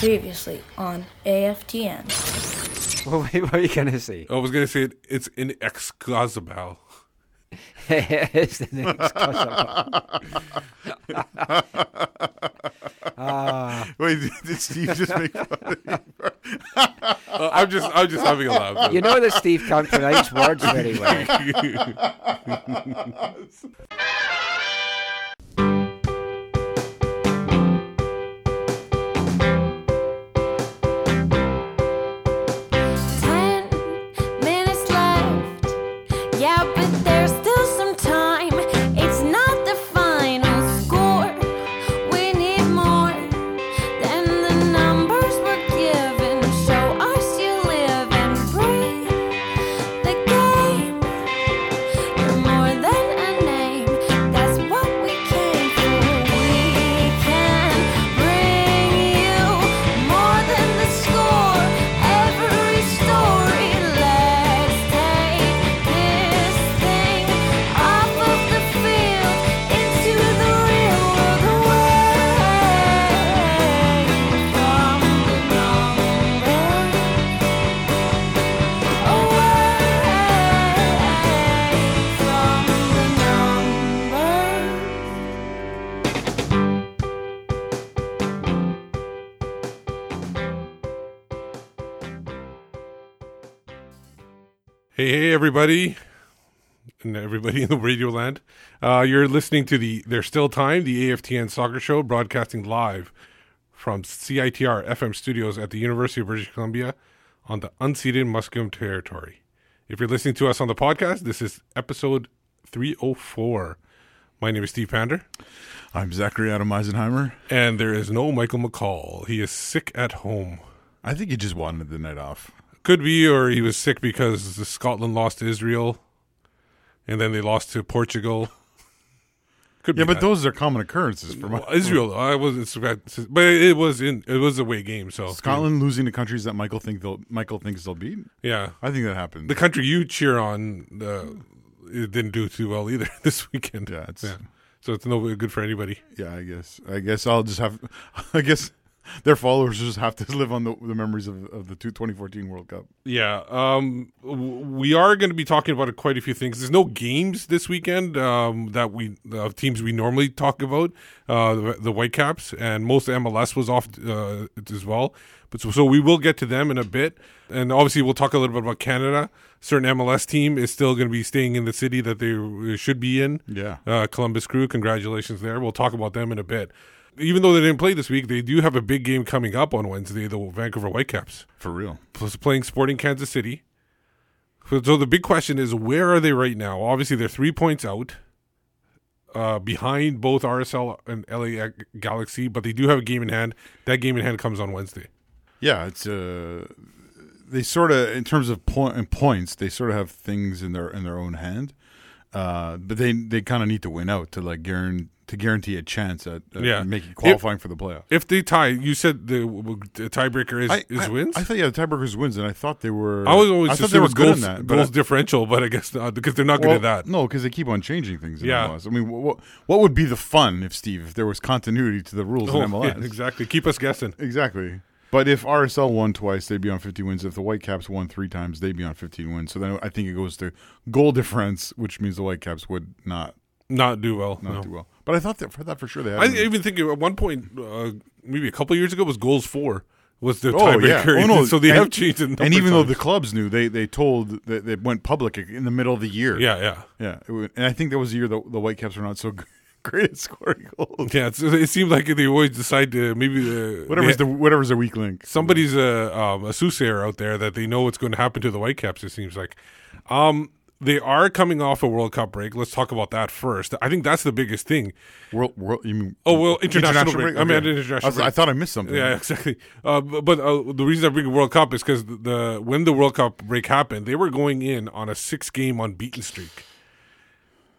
Previously on AFTN. Well, wait, what are you gonna say? I was gonna say it, it's inexcusable. it's the next Ah, Wait, did, did Steve just make fun of you? Uh, I'm just I'm just having a laugh. you know that Steve can't pronounce words very well. everybody, and everybody in the radio land. Uh, you're listening to the There's Still Time, the AFTN Soccer Show, broadcasting live from CITR FM studios at the University of British Columbia on the unceded Musqueam territory. If you're listening to us on the podcast, this is episode 304. My name is Steve Pander, I'm Zachary Adam Eisenheimer. and there is no Michael McCall. He is sick at home. I think he just wanted the night off. Could be, or he was sick because Scotland lost to Israel, and then they lost to Portugal. Could Yeah, be but that. those are common occurrences for Well, Israel. I wasn't, but it was in it was a away game. So Scotland losing to countries that Michael think they'll Michael thinks they'll beat. yeah, I think that happened. the country you cheer on, uh, it didn't do too well either this weekend. yeah, it's yeah. So it's no good for anybody. yeah. I guess I guess I'll just have. I guess their followers just have to live on the, the memories of of the two- 2014 World Cup. Yeah, um, we are going to be talking about quite a few things. There's no games this weekend um, that we uh, teams we normally talk about. Uh, the, the Whitecaps and most MLS was off uh, as well. But so, so we will get to them in a bit, and obviously we'll talk a little bit about Canada. Certain MLS team is still going to be staying in the city that they should be in. Yeah. uh, Columbus Crew, congratulations there. We'll talk about them in a bit. Even though they didn't play this week, they do have a big game coming up on Wednesday. The Vancouver Whitecaps For real. plus playing Sporting Kansas City. So, the big question is, where are they right now? Obviously, they're three points out, uh, behind both RSL and LA Galaxy, but they do have a game in hand. That game in hand comes on Wednesday. Yeah, it's uh, they sort of in terms of point and points, they sort of have things in their in their own hand. Uh, but they they kind of need to win out to like guarantee to guarantee a chance at, at Yeah. making qualifying for the playoff. If they tie, you said the, the tiebreaker is, I, is I- wins. I thought yeah, the tiebreakers wins, and I thought they were. I was always I thought they were good goals, in that, but goals I- differential, but I guess not, because they're not good well, at that. No, because they keep on changing things in Yeah. MLS. I mean, what what would be the fun if Steve if there was continuity to the rules Oh, in MLS? yeah, exactly. Keep us guessing. Exactly. But if RSL won twice, they'd be on 50 wins. If the Whitecaps won three times, they'd be on 15 wins. So then I think it goes to goal difference, which means the Whitecaps would not Not do well. not no. do well. But I thought that for that for sure they had. I even think at one point, uh, maybe a couple years ago, was goals four was the Oh, yeah. tiebreaker. Oh, no. so they And- have changed and even of though the clubs knew, they they told that they went public in the middle of the year. yeah, yeah, yeah. And I think that was the year the, the Whitecaps were not so g- great at scoring goals. yeah. It's, it seems like they always decide to maybe the Whatever's the whatever's a weak link. somebody's a um, a soothsayer out there that they know what's going to happen to the Whitecaps. It seems like. Um, they are coming off a World Cup break. Let's talk about that first. I think that's the biggest thing. World, world, you mean? Oh, well, international break. I mean, international I, was- break. I thought I missed something. Yeah, exactly. Uh, but but uh, the reason I bring the World Cup is because the, the when the World Cup break happened, they were going in on a six game unbeaten streak,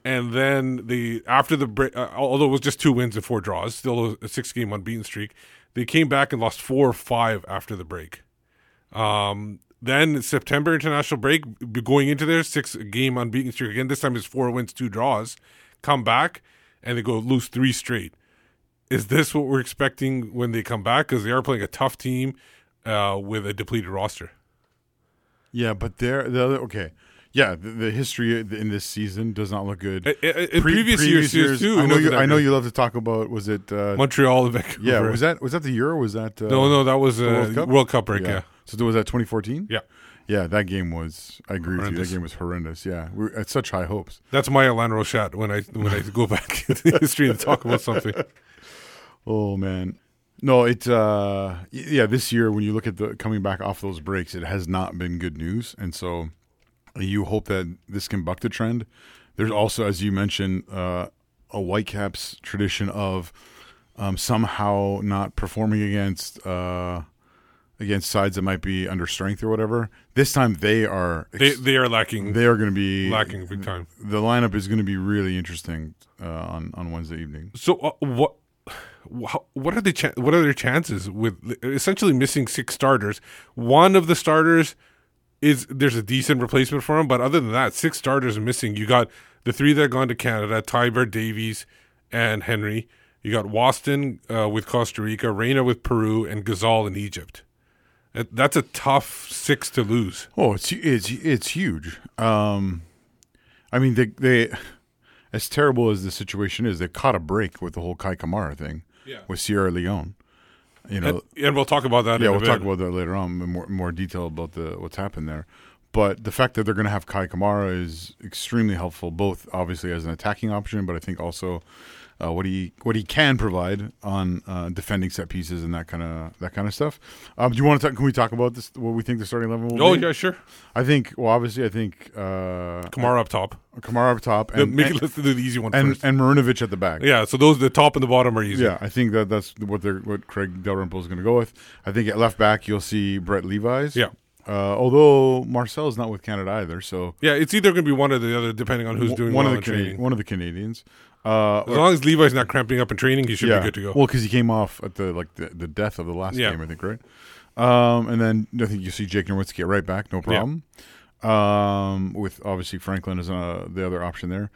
and then the after the break, uh, although it was just two wins and four draws, still a six game unbeaten streak. They came back and lost four or five after the break. Um, then September international break, going into their six game unbeaten streak again. This time it's four wins, two draws. Come back and they go lose three straight is this what we're expecting when they come back? Because they are playing a tough team uh, with a depleted roster. Yeah, but there the other okay. Yeah, the, the history in this season does not look good. In Pre- previous, years, too, I know you. I know you love to talk about. Was it? Uh. Montreal and Vancouver. yeah, was that was that the Euro? Was that? Uh, no, no, that was a World Cup? World Cup break. Yeah. So was that 2014? Yeah. Yeah, that game was. I agree with you. Horrendous. That game was horrendous. Yeah, we are at such high hopes. that's my Alain Rochat when I when I go back into history and talk about something. Oh man, no, it. Uh, yeah, this year when you look at the coming back off those breaks, it has not been good news, and so you hope that this can buck the trend. There's also, as you mentioned, uh, a Whitecaps tradition of um, somehow not performing against uh, against sides that might be under strength or whatever. This time they are They they are lacking they are going to be lacking big time. The lineup is going to be really interesting uh, on on Wednesday evening. So uh, what? What are the cha- what are their chances with essentially missing six starters? One of the starters is there's a decent replacement for him, but other than that, six starters are missing. You got the three that have gone to Canada: Teibert, Davies, and Henry. You got Waston uh, with Costa Rica, Reyna with Peru, and Ghazal in Egypt. That's a tough six to lose. Oh, it's it's it's huge. Um, I mean, they they as terrible as the situation is, they caught a break with the whole Kei Kamara thing Yeah. with Sierra Leone. You know, And, and we'll talk about that. yeah, we'll talk about that later on in more more detail about the what's happened there. But the fact that they're going to have Kei Kamara is extremely helpful, both obviously as an attacking option, but I think also uh, what he what he can provide on uh, defending set pieces and that kind of that kind of stuff. Um, do you want to talk? Can we talk about this? What we think the starting level will Oh be? yeah, sure. I think. Well, obviously, I think uh, Kamara up top. Kamara up top And, Make it, let's do the easy one and, first. and Marinovic at the back. yeah, so those the top and the bottom are easy. Yeah, I think that that's what they're what Craig Dalrymple is going to go with. I think at left back you'll see Brett Levis. Yeah. Uh, although Marcel is not with Canada either, so Yeah, it's either going to be one or the other, depending on who's doing one of the in Cana- training. one of the Canadians. Uh, As long as Levis not cramping up in training, he should yeah, be good to go. Well, because he came off at the like the, the death of the last Yeah. game, I think, right? Um, and then I think you see Jake Nerwinski at right back, no problem. Um, with obviously Franklin as uh, the other option there.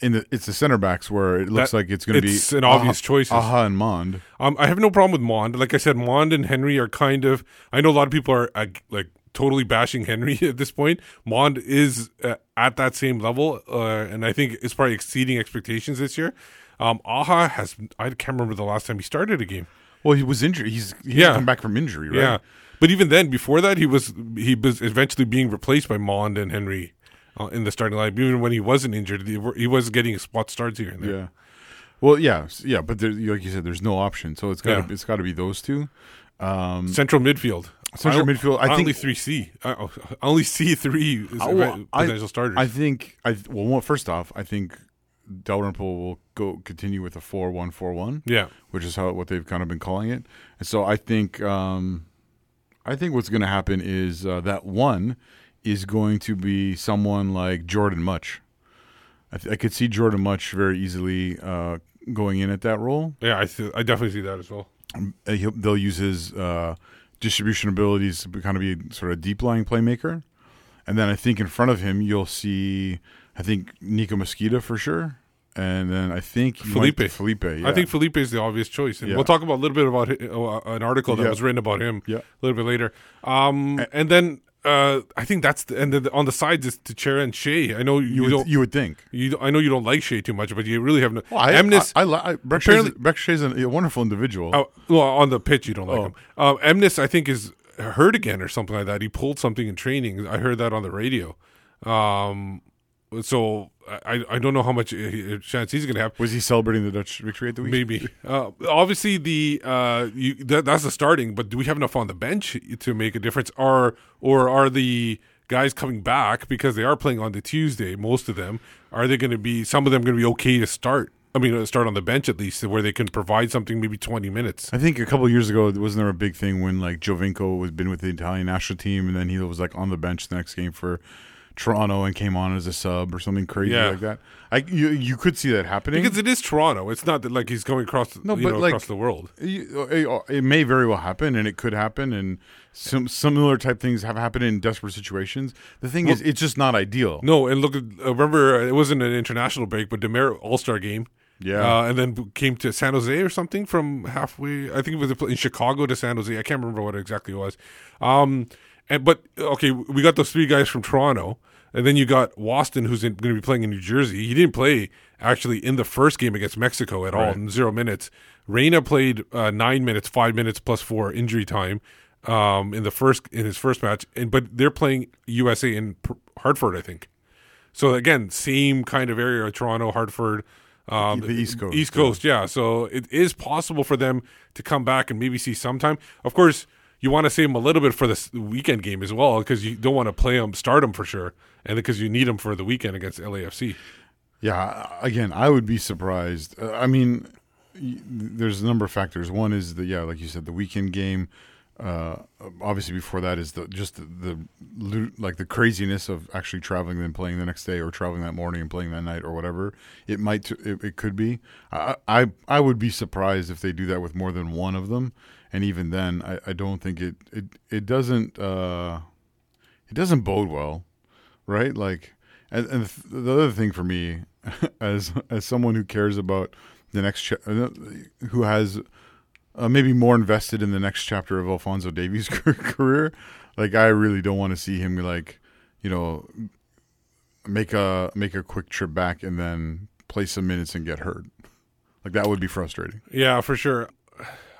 In the it's the center backs where it looks That- like it's going to be it's an obvious choice. Aja and Mond. um, I have no problem with Mond. Like I said, Mond and Henry are kind of. I know a lot of people are like totally bashing Henry at this point. Mond is uh, at that same level, uh, and I think it's probably exceeding expectations this year. Um, Aja has. I can't remember the last time he started a game. Well, he was injured. He's he Yeah. come back from injury, right? Yeah, but even then, before that, he was he was eventually being replaced by Mond and Henry uh, in the starting line. Even when he wasn't injured, he, he was getting spot starts here and there. Yeah. Well, yeah, yeah, but there, like you said, there's no option, so it's got Yeah. it's got to be those two. Um, Central midfield. Central I- midfield, I I only three C. I I only see three is I- well, I- potential starters. I think I well, first off, I think Dalrymple will go continue with a four one four one, yeah, which is how what they've kind of been calling it. And so I think um, I think what's going to happen is uh, that one is going to be someone like Jordan Mutch. I, th- I could see Jordan Mutch very easily uh, going in at that role. yeah. I th- I definitely see that as well. Uh, they'll use his uh, distribution abilities to kind of be sort of deep lying playmaker. And then I think in front of him you'll see, I think Nico Mezquida for sure, and then I think you might- Felipe. Felipe, yeah. I think Felipe is the obvious choice, and Yeah. we'll talk about a little bit about uh, an article that Yeah. was written about him Yeah. a little bit later. Um, and then uh, I think that's the, and then on the sides is Techera and Shea. I know you, you would don't. you would think. You, I know you don't like Shea too much, but you really have no. Well, I, Emnis, I, I, I Brek apparently- Shea's- Brek Shea's a, wonderful individual. Oh, well, on the pitch, you don't like Oh. him. Um, Emnis, I think, is hurt again or something like that. He pulled something in training. I heard that on the radio. Um, so I, I don't know how much uh, chance he's going to have. Was he celebrating the Dutch victory at the week? Maybe. Uh, obviously, the uh, you, that, that's the starting. But do we have enough on the bench to make a difference, Are or are the guys coming back because they are playing on the Tuesday? Most of them are they going to be? Some of them going to be okay to start. I mean, uh, start on the bench at least, where they can provide something, maybe twenty minutes. I think a couple of years ago, wasn't there a big thing when like Giovinco was been with the Italian national team, and then he was like on the bench the next game for Toronto and came on as a sub or something crazy Yeah. like that. I you you could see that happening Because it is Toronto. It's not that like he's going across, No, you but, know, like- across the world. It, it may very well happen, and it could happen, and some similar type things have happened in desperate situations. The thing is, it's just not ideal. No, and look, uh, remember uh, it wasn't an international break, but Demare All Star game. Yeah. uh, and then came to San Jose or something from halfway. I think it was in Chicago to San Jose. I can't remember what exactly it was. Um, and but okay, we got those three guys from Toronto, and then you got Waston, who's going to be playing in New Jersey. He didn't play actually in the first game against Mexico at all Right. zero minutes. Reyna played uh, nine minutes, five minutes plus four injury time um, in the first in his first match, and but they're playing USA in P- Hartford, I think. So again, same kind of area, Toronto, Hartford, um, The East Coast, East yeah. Coast, yeah. So it is possible for them to come back and maybe see sometime. Of course, you want to save him a little bit for this weekend game as well because you don't want to play him, start him for sure, and because you need him for the weekend against LAFC. Yeah, again, I would be surprised. Uh, I mean, there's a number of factors. One is the yeah, like you said, the weekend game. Uh, obviously, before that is the just the, the like the craziness of actually traveling and playing the next day, or traveling that morning and playing that night, or whatever. It might, it, it could be. I, I I would be surprised if they do that with more than one of them, and even then, I, I don't think it it it doesn't uh, it doesn't bode well, right? Like, and, and the other thing for me, as as someone who cares about the next, cha- uh, who has uh, maybe more invested in the next chapter of Alphonso Davies' career, like I really don't want to see him like, you know, make a make a quick trip back and then play some minutes and get hurt. Like that would be frustrating. Yeah, for sure.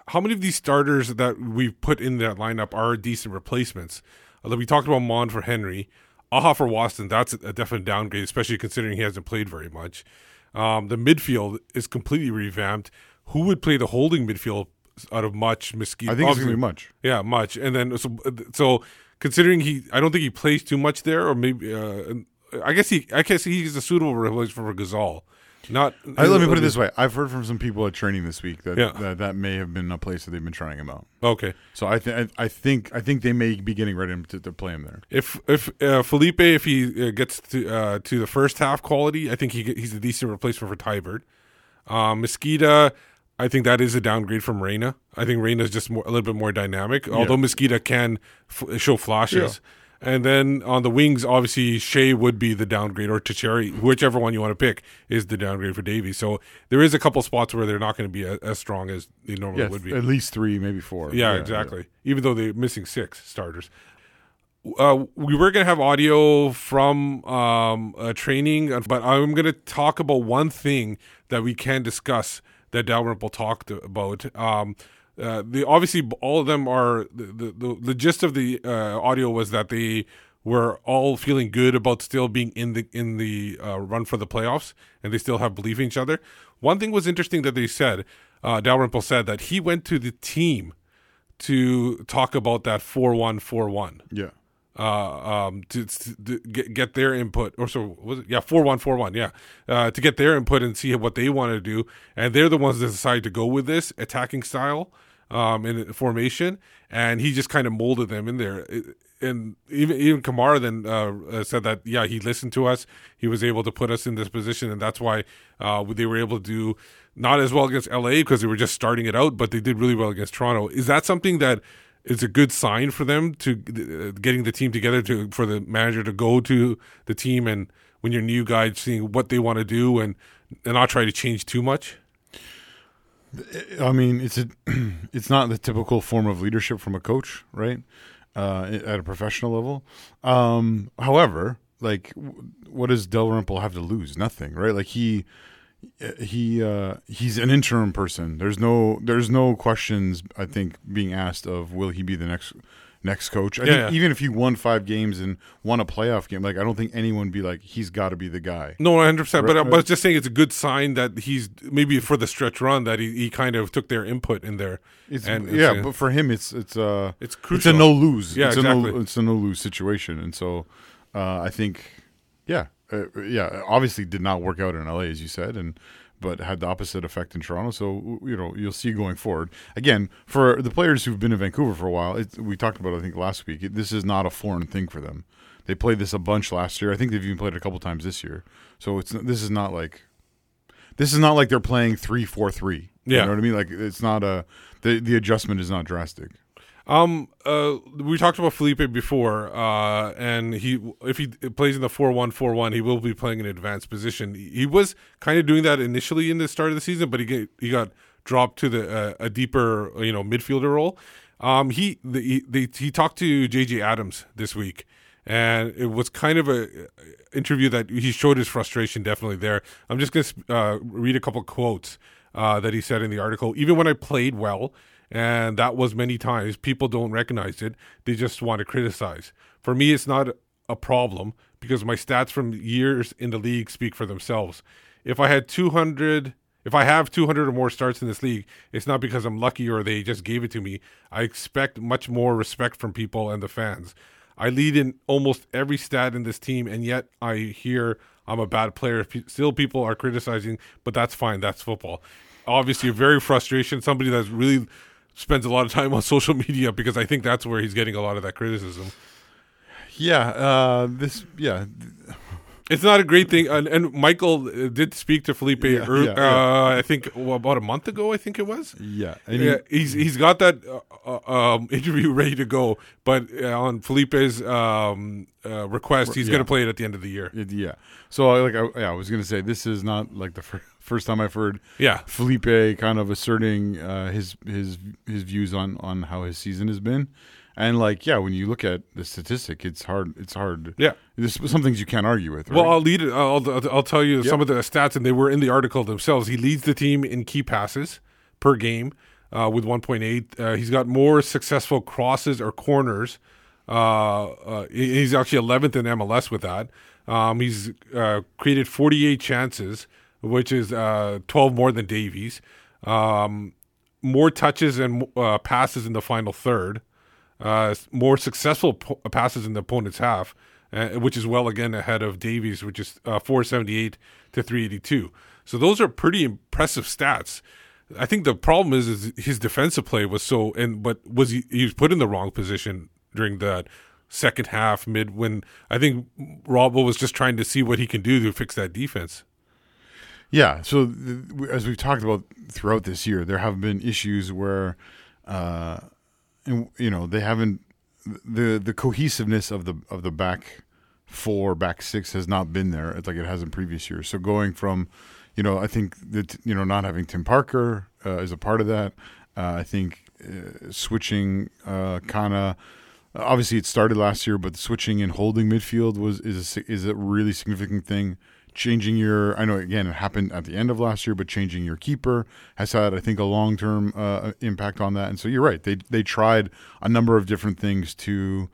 How many of these starters that we've put in that lineup are decent replacements? Although we talked about Mon for Henry, Aja for Waston, that's a definite downgrade, especially considering he hasn't played very Mutch. Um, the midfield is completely revamped. Who would play the holding midfield out of Mutch Mezquida? I think it's gonna be Mutch. Yeah, much. And then so so considering he, I don't think he plays too much there, or maybe uh, I guess he, I guess he's a suitable replacement for Ghazal. Not. I, let me put it this way: I've heard from some people at training this week that Yeah. that, that may have been a place that they've been trying him out. Okay. So I, th- I I think I think they may be getting ready to, to play him there. If if uh, Felipe, if he uh, gets to uh, to the first half quality, I think he he's a decent replacement for Teibert. Um, Mezquida, I think that is a downgrade from Reyna. I think Reyna is just more, a little bit more dynamic, although Mezquida can f- show flashes. And then on the wings, obviously Shea would be the downgrade, or Techera, whichever one you want to pick, is the downgrade for Davies. So there is a couple spots where they're not going to be as strong as they normally Yeah, would be. at least three, maybe four. Yeah, exactly. Even though they're missing six starters. Uh, we were going to have audio from um, uh, training, but I'm going to talk about one thing that we can discuss that Dalrymple talked about. Um, uh, the obviously all of them are the the, the, gist of the uh, audio was that they were all feeling good about still being in the in the uh, run for the playoffs, and they still have belief in each other. One thing was interesting that they said. Uh, Dalrymple said that he went to the team to talk about that four one four one Yeah. uh, um, to, to get, get their input, or so was it? Yeah, four one four one. Yeah, uh, to get their input and see what they want to do, and they're the ones that decide to go with this attacking style um, in formation, and he just kind of molded them in there. It- and even even Kamara then uh, uh, said that yeah he listened to us, he was able to put us in this position, and that's why uh, they were able to do not as well against LA because they were just starting it out, but they did really well against Toronto. Is that something that is a good sign for them to uh, getting the team together to for the manager to go to the team and when you're new guys seeing what they want to do and and not try to change too much. I mean, it's a, it's not the typical form of leadership from a coach, right? Uh, at a professional level. Um, however, like, what does Dalrymple have to lose? Nothing, right? Like he, he, uh, he's an interim person. There's no, there's no questions. I think being asked of will he be the next next coach? I Yeah, think yeah. even if he won five games and won a playoff game, like I don't think anyone would be like he's got to be the guy. No, I understand, but Right, but I was just saying it's a good sign that he's maybe for the stretch run that he, he kind of took their input in there. It's And yeah, it's, uh, but for him, it's it's uh It's it's a no lose. Yeah, it's a exactly. no it's a no lose situation, and so uh, I think yeah, uh, yeah, obviously did not work out in LA as you said, and but had the opposite effect in Toronto. So you know you'll see going forward. Again, for the players who've been in Vancouver for a while, it, we talked about it, I think last week. It, this is not a foreign thing for them. They played this a bunch last year. I think they've even played it a couple times this year. So it's this is not like this is not like they're playing three four three. Yeah. you know what I mean. Like it's not a the the adjustment is not drastic. Um, uh, we talked about Felipe before, uh, and he if he plays in the four one four one, he will be playing an advanced position. He was kind of doing that initially in the start of the season, but he get, he got dropped to the uh, a deeper you know midfielder role. Um, he the, he they, he talked to JJ Adams this week, and it was kind of a uh, interview that he showed his frustration definitely there. I'm just gonna uh, read a couple quotes uh, that he said in the article. Even when I played well and that was many times. People don't recognize it. They just want to criticize. For me it's not a problem because my stats from years in the league speak for themselves. If i had 200 if i have 200 or more starts in this league it's not because i'm lucky or they just gave it to me. I expect much more respect from people and the fans. I lead in almost every stat in this team and yet i hear i'm a bad player. Still people are criticizing but that's fine. That's football. Obviously a very frustration somebody that's really spends a lot of time on social media because I think that's where he's getting a lot of that criticism. Yeah, uh, this yeah, It's not a great thing, and, and Michael uh, did speak to Felipe. Yeah, ear- yeah, uh, yeah. I think well, about a month ago. I think it was. yeah. He, he's he's got that uh, uh, um, interview ready to go, but uh, on Felipe's um, uh, request, he's going to play it at the end of the year. Yeah. So I- like I, yeah, I was gonna say this is not like the fir- first time I've heard Yeah, Felipe kind of asserting uh, his his his views on on how his season has been, and like yeah, when you look at the statistic, it's hard. It's hard. yeah. There's some things you can't argue with. Right? Well, I'll lead it. I'll, I'll, tell you some of the stats, and they were in the article themselves. He leads the team in key passes per game uh, with 1.8. Uh, he's got more successful crosses or corners. Uh, uh, he's actually 11th in MLS with that. Um, he's uh, created 48 chances, which is uh, 12 more than Davies. Um, more touches and uh, passes in the final third uh, more successful po- passes in the opponent's half, uh, which is well again ahead of Davies, which is uh, 478 to 382. So those are pretty impressive stats. I think the problem is, is his defensive play was so, and but was he, he was put in the wrong position during that second half mid when I think Robbo was just trying to see what he can do to fix that defense. Yeah. So th- as we've talked about throughout this year, there have been issues where, uh, and, you know, they haven't the the cohesiveness of the of the back four, back six has not been there. It's like it has in previous years. So going from, you know, I think that you know not having Tim Parker uh, is a part of that. Uh, I think uh, switching uh, kind obviously it started last year, but switching and holding midfield was is a, is a really significant thing. Changing your, I know again it happened at the end of last year, but changing your keeper has had, I think, a long term uh, impact on that. And so you're right; they they tried a number of different things to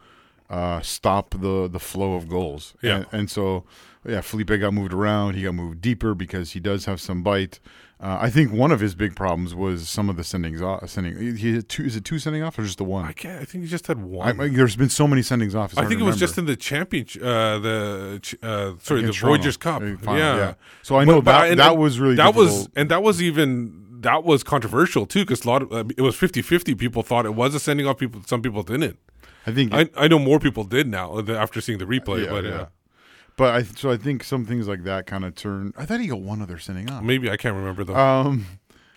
uh, stop the the flow of goals. Yeah. and, and so yeah, Felipe got moved around. He got moved deeper because he does have some bite. Uh, I think one of his big problems was some of the sendings off. Sending he had two. Is it two sending off or just the one? I can't. I think he just had one. I- there's been so many sendings off. I think it was just in the championship, uh, the uh, sorry, the Voyageurs Cup. Uh, final, yeah. So I know But- that I- that was really that was and that was even that was controversial too because a lot of uh, it was 50-50 people thought it was a sending off people some people didn't I think. I, I know more people did now uh, after seeing the replay yeah, but yeah. uh, But I so I think some things like that kind of turn. I thought he got one other sending off. maybe I can't remember though Um,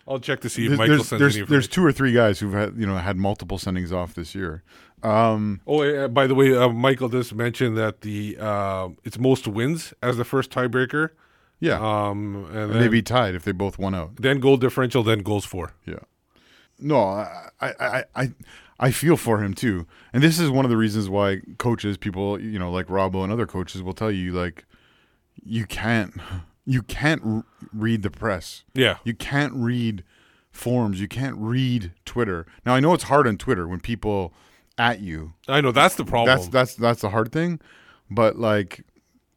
I'll check to see if Michael there's sends there's, any there's two or three guys who've had you know had multiple sendings off this year. Um, oh uh, by the way uh, Michael just mentioned that the uh, it's most wins as the first tiebreaker yeah, um and, and then, they'd be tied if they both won out. then goal differential then goals for Yeah. No, I, I, I, I, feel for him too, and this is one of the reasons why coaches, people, you know, like Robbo and other coaches, will tell you like, you can't, you can't r- read the press. yeah You can't read forums. You can't read Twitter. Now I know it's hard on Twitter when people at you. I know that's the problem That's that's that's the hard thing. But like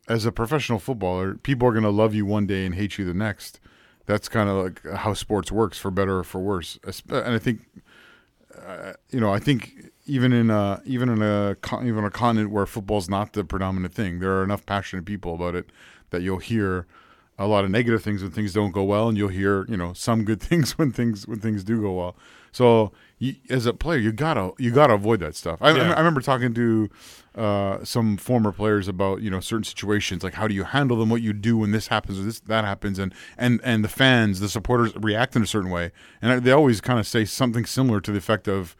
as a professional footballer, people are gonna love you one day and hate you the next. That's kind of like how sports works, for better or for worse. And I think, uh, you know, I think even in a even in a even a continent where football's not the predominant thing, there are enough passionate people about it that you'll hear a lot of negative things when things don't go well, and you'll hear you know some good things when things when things do go well. So you, as a player, you gotta you gotta avoid that stuff. I, I- I remember talking to uh, some former players about you know certain situations, like how do you handle them, what you do when this happens, or this that happens, and and and the fans, the supporters react in a certain way, and they always kind of say something similar to the effect of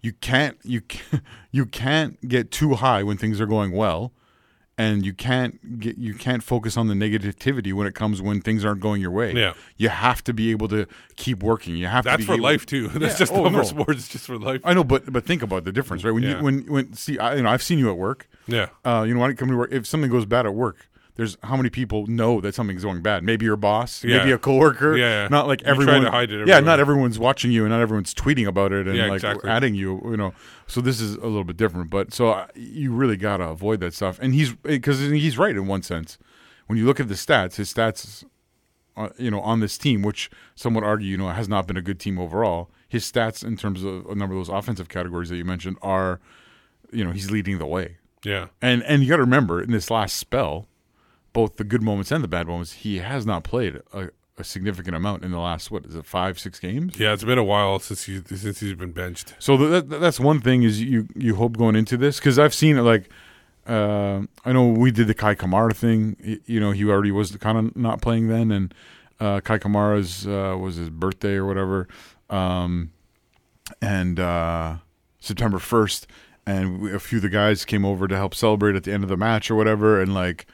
you can't you can't, you can't get too high when things are going well, and you can't get you can't focus on the negativity when it comes when things aren't going your way. Yeah. you have to be able to keep working. You have to That's for able- life too. That's Yeah. just Oh, no. for sports. It's just for life. I know, but but think about the difference, right? When Yeah. you when when see, I, you know, I've seen you at work. Yeah. Uh, you know, when I come to work, if something goes bad at work, there's how many people know that something's going bad? Maybe your boss, Yeah. maybe a coworker. Yeah. Not like You try to everyone. hide it Yeah, not everyone's watching you, and not everyone's tweeting about it and Yeah, like exactly. adding you. You know, so this is a little bit different. But so uh, you really gotta avoid that stuff. And he's because he's right in one sense. When you look at the stats, his stats, uh, you know, on this team, which some would argue, you know, has not been a good team overall. His stats in terms of a number of those offensive categories that you mentioned are, you know, he's leading the way. Yeah. And and you got to remember in this last spell, both the good moments and the bad moments, he has not played a, a significant amount in the last what is it five six games. Yeah. It's been a while since he since he's been benched. So that, that's one thing is you you hope going into this because I've seen it like. Uh, I know we did the Kei Kamara thing. You know, he already was kind of not playing then, and uh, Kei Kamara's uh, was his birthday or whatever, um, and uh, September first, and we, a few of the guys came over to help celebrate at the end of the match or whatever, and like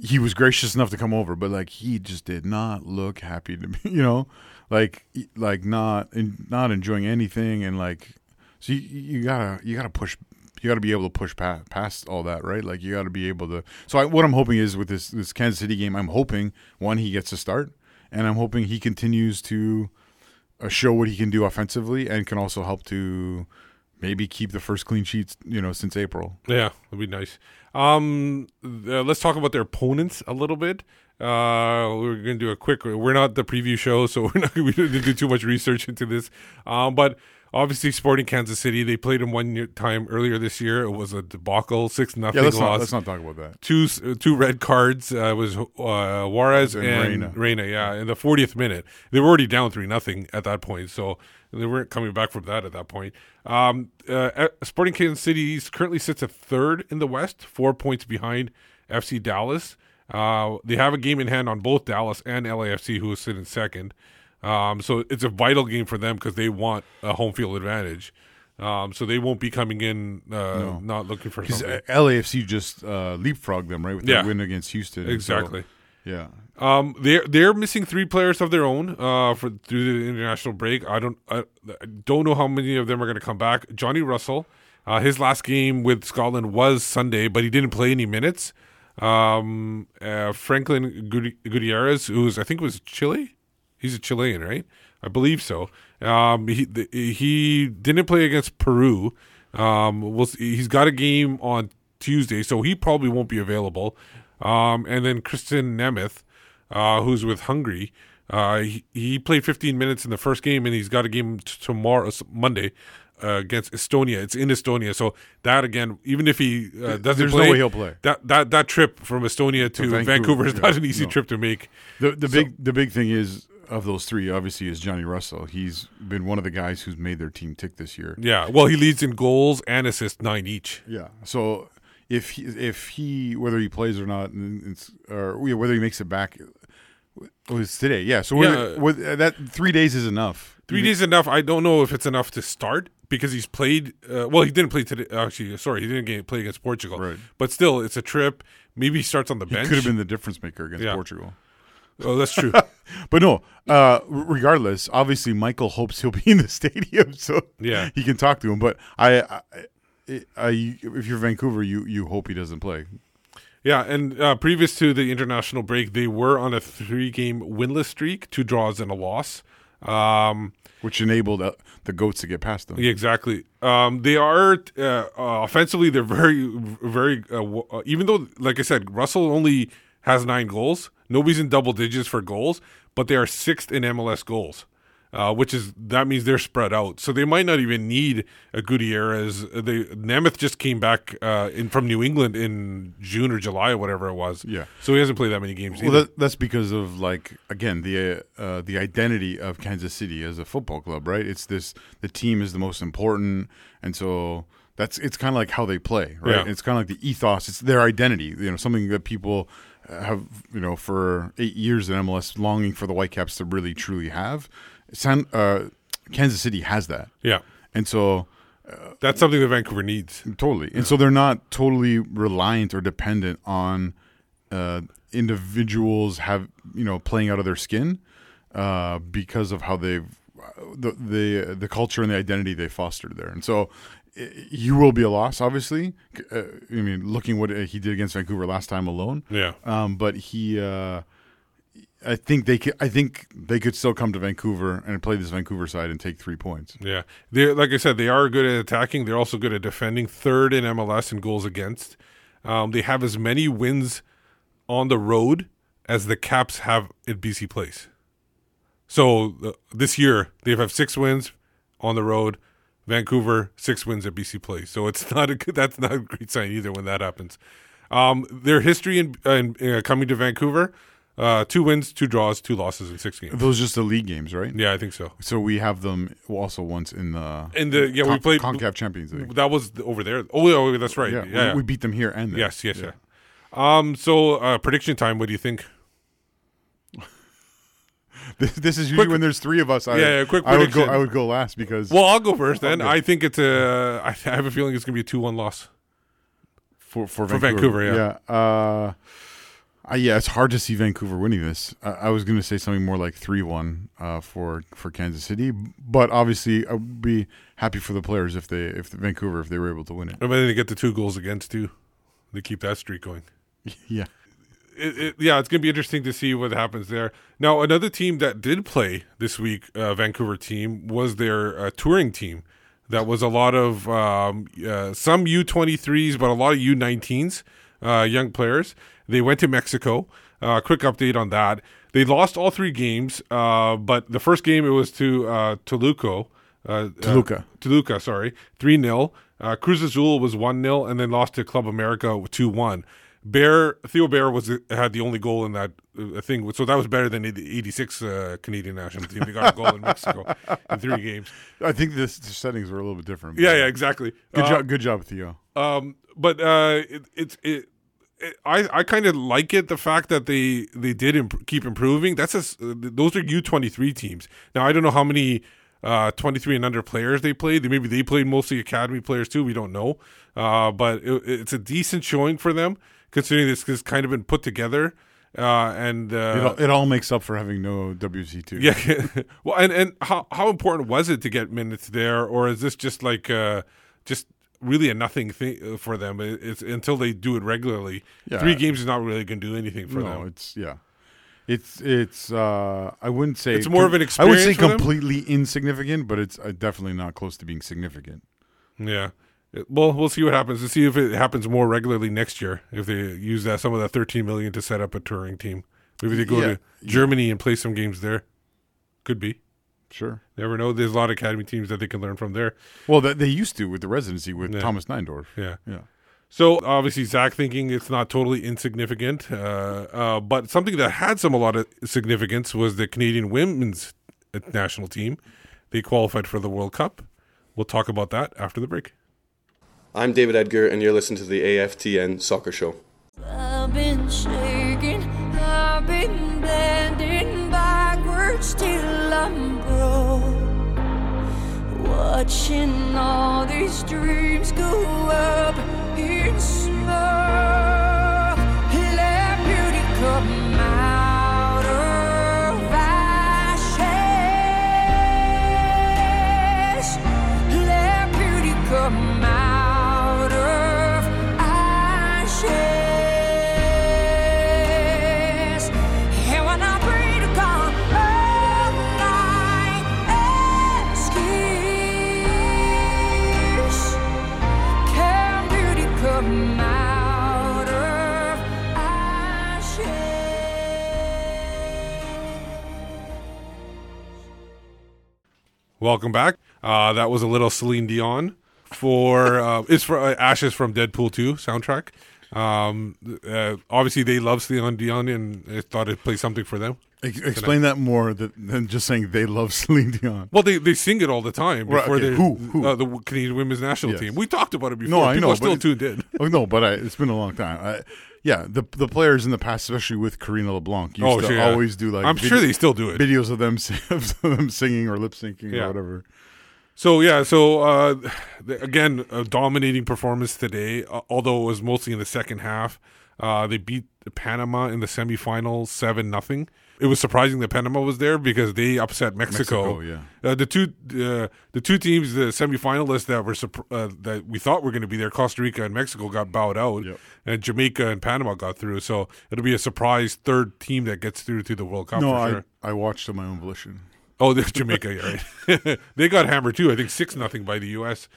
he was gracious enough to come over, but like he just did not look happy to me, you know, like like not not enjoying anything, and like so you, you gotta you gotta push you gotta be able to push past, past all that, right? Like you gotta be able to. So I, what I'm hoping is with this this Kansas City game, I'm hoping one he gets a start, and I'm hoping he continues to uh, show what he can do offensively, and can also help to maybe keep the first clean sheets, you know, since April. Yeah, that'd be nice. Um, uh, let's talk about their opponents a little bit. Uh, we're gonna do a quick. We're not the preview show, so we're not. We didn't do too much research into this. Um, but obviously, Sporting Kansas City. They played them one year, time earlier this year. It was a debacle, six nothing Yeah, let's not loss. let's not talk about that. two uh, two red cards. Uh, it was uh, Juarez And and, Reyna. Reyna. Yeah, in the 40th minute, they were already down three nothing at that point, so they weren't coming back from that at that point. Um, uh, Sporting Kansas City currently sits at third in the West, four points behind FC Dallas. Uh, they have a game in hand on both Dallas and LAFC, who is sitting second. Um, so it's a vital game for them because they want a home field advantage. Um, so they won't be coming in uh, not looking for Because something. LAFC just uh, leapfrogged them right with their Yeah. win against Houston. and so- exactly. yeah. Um, they're they're missing three players of their own uh, for through the international break. I don't I, I don't know how many of them are going to come back. Johnny Russell, uh, his last game with Scotland was Sunday, but he didn't play any minutes. Um, uh, Franklin Gutierrez, who's I think was Chile, he's a Chilean, right? I believe so. Um, he he didn't play against Peru. Um, we'll see. he's got a game on Tuesday, so he probably won't be available. Um, and then Krisztian Nemeth, uh, who's with Hungary. Uh, he, he played 15 minutes in the first game, and he's got a game t- tomorrow, Monday, uh, against Estonia. It's in Estonia, so that again, even if he uh, doesn't There's no play, way he'll play. That that that trip from Estonia to, Vancouver, Vancouver, is yeah, not an easy no. trip to make. The the big the big thing is of those three, obviously, is Johnny Russell. He's been one of the guys who's made their team tick this year. Yeah, well, he leads in goals and assists, nine each. Yeah. So if he, if he whether he plays or not, or yeah, whether he makes it back, it was today. Yeah. So Yeah. whether- that three days is enough. Three days enough. I don't know if it's enough to start because he's played. Uh, well, he didn't play today. Actually, sorry, he didn't get, play against Portugal. Right. But still, it's a trip. Maybe he starts on the He bench. could have been the difference maker against Yeah. Portugal. Oh, that's true. But no, uh, regardless, obviously Michael hopes he'll be in the stadium so Yeah. he can talk to him. But I, I, I, if you're Vancouver, you you hope he doesn't play. yeah, and uh, previous to the international break, they were on a three-game winless streak, two draws and a loss. Um, which enabled uh, the goats to get past them. Yeah, exactly. Um, they are uh, uh, offensively. They're very, very. Uh, w- uh, even though, like I said, Russell only has nine goals. Nobody's in double digits for goals, but they are sixth in MLS goals, uh, which is that means they're spread out. So they might not even need a Gutierrez. They Nemeth just came back uh, in from New England in June or July or whatever it was. Yeah. So he hasn't played that many games. Well, that, that's because of like again the uh, the identity of Kansas City as a football club, right? It's this the team is the most important, and so that's it's kind of like how they play, right? Yeah. It's kind of like the ethos. It's their identity, you know, something that people have, you know, for eight years in MLS, longing for the Whitecaps to really truly have. San, uh, Kansas City has that, yeah. and so That's something that Vancouver needs. Totally. And so they're not totally reliant or dependent on uh, individuals have you know playing out of their skin uh, because of how they've the the the culture and the identity they fostered there. And so he will be a loss, obviously. Uh, I mean, looking what he did against Vancouver last time alone. Yeah. Um, but he, uh, I think they could. I think they could still come to Vancouver and play this Vancouver side and take three points. Yeah, they like I said, they are good at attacking. They're also good at defending. Third in MLS in goals against. Um, they have as many wins on the road as the Caps have at BC Place. So uh, this year they have six wins on the road. Vancouver six wins at BC Place. So it's not a good, that's not a great sign either when that happens. Um, their history in, in uh, coming to Vancouver: uh, two wins, two draws, two losses in six games. Those are just the league games, right? Yeah, I think so. So we have them also once in the In the yeah, we played Concacaf Champions League. That was over there. Oh, yeah, that's right. Yeah, Yeah, we, we beat them here and there. yes, yes, yeah. Um. So, uh, prediction time. What do you think? This, this is usually Quick- when there's three of us. I, Yeah, yeah, quick I would go. prediction. I would go last because Well, I'll go first. Then. I think it's a. I have a feeling it's going to be a two-one loss. for for For Vancouver, Vancouver, yeah. Uh, uh, yeah, it's hard to see Vancouver winning this. I, I was going to say something more like three one uh, for for Kansas City, but obviously I would be happy for the players if they if Vancouver if they were able to win it. And then they get the two goals against too. They keep that streak going. Yeah, It, it, yeah, it's going to be interesting to see what happens there. Now, another team that did play this week, uh, Vancouver team, was their uh, touring team. That was a lot of um, uh, some U23s, but a lot of U19s, uh, young players. They went to Mexico. Uh, quick update on that. They lost all three games, uh, but the first game it was to uh, Toluca. Uh, Toluca. Uh, Toluca, sorry. 3 0. Uh, Cruz Azul was 1 0, and then lost to Club America 2 1. Bair Theo Bair was had the only goal in that uh, thing, so that was better than the '86 uh, Canadian national team. They got a goal in Mexico in three games. I think this the settings were a little bit different. Yeah, yeah, exactly. Good Uh, job, good job, Theo. Um, but uh, it, it's it, it. I I kind of like it the fact that they they did imp- keep improving. That's a, those are U twenty three teams. Now I don't know how many uh, twenty three and under players they played. Maybe they played mostly academy players too. We don't know. Uh, but it, it's a decent showing for them considering this has kind of been put together. Uh, and uh, It all, it all makes up for having no WC two. yeah. well, and and how how important was it to get minutes there, or is this just like uh, just really a nothing thing for them? It's until they do it regularly. Yeah. Three games is not really going to do anything for no, them. it's yeah. It's it's uh I wouldn't say It's more of an I would say experience for them? completely insignificant, but it's uh, definitely not close to being significant. Yeah. It- Well, we'll see what happens. To see if it happens more regularly next year. If they use that some of that thirteen million to set up a touring team, maybe they go Yeah. to Germany and play some games there. Could be. Sure. Never know. There's a lot of academy teams that they can learn from there. Well, that they used to with the residency with Yeah. Thomas Niendorf. Yeah. Yeah. So obviously, Zach thinking it's not totally insignificant, uh, uh, but something that had some a lot of significance was the Canadian women's national team. They qualified for the World Cup. We'll talk about that after the break. I'm David Edgar, and you're listening to the AFTN Soccer Show. I've been shaking, I've been bending backwards till I'm broke. Watching all these dreams go up in smoke. Welcome back. Uh, that was a little Celine Dion for uh, it's for uh, Ashes from Deadpool 2 soundtrack. Um, uh, obviously, they love Celine Dion, and I thought it'd play something for them. Ex- explain that more th- than just saying they love Celine Dion. Well, they, they sing it all the time Right, before okay. they Who? Who? Uh, the Canadian women's national Yes. team. We talked about it before. No, I People know, are still but- tuned in. Oh no, but I, it's been a long time. I, yeah, the the players in the past, especially with Karina LeBlanc, used Oh, to yeah. always do like I'm sure they still do it. videos of them of them singing or lip syncing Yeah. or whatever. So yeah, so uh, again, a dominating performance today. Uh, although it was mostly in the second half, uh, they beat Panama in the semifinals seven nothing. It was surprising that Panama was there because they upset Mexico. Mexico, yeah. Uh, the two uh, the two teams, the semifinalists that were uh, that we thought were going to be there, Costa Rica and Mexico, got bowed out, Yep. and Jamaica and Panama got through. So it'll be a surprise third team that gets through to the World Cup. no, for I sure. I watched on my own volition. Oh, there's Jamaica, yeah, right? they got hammered too. I think six nothing by the U.S.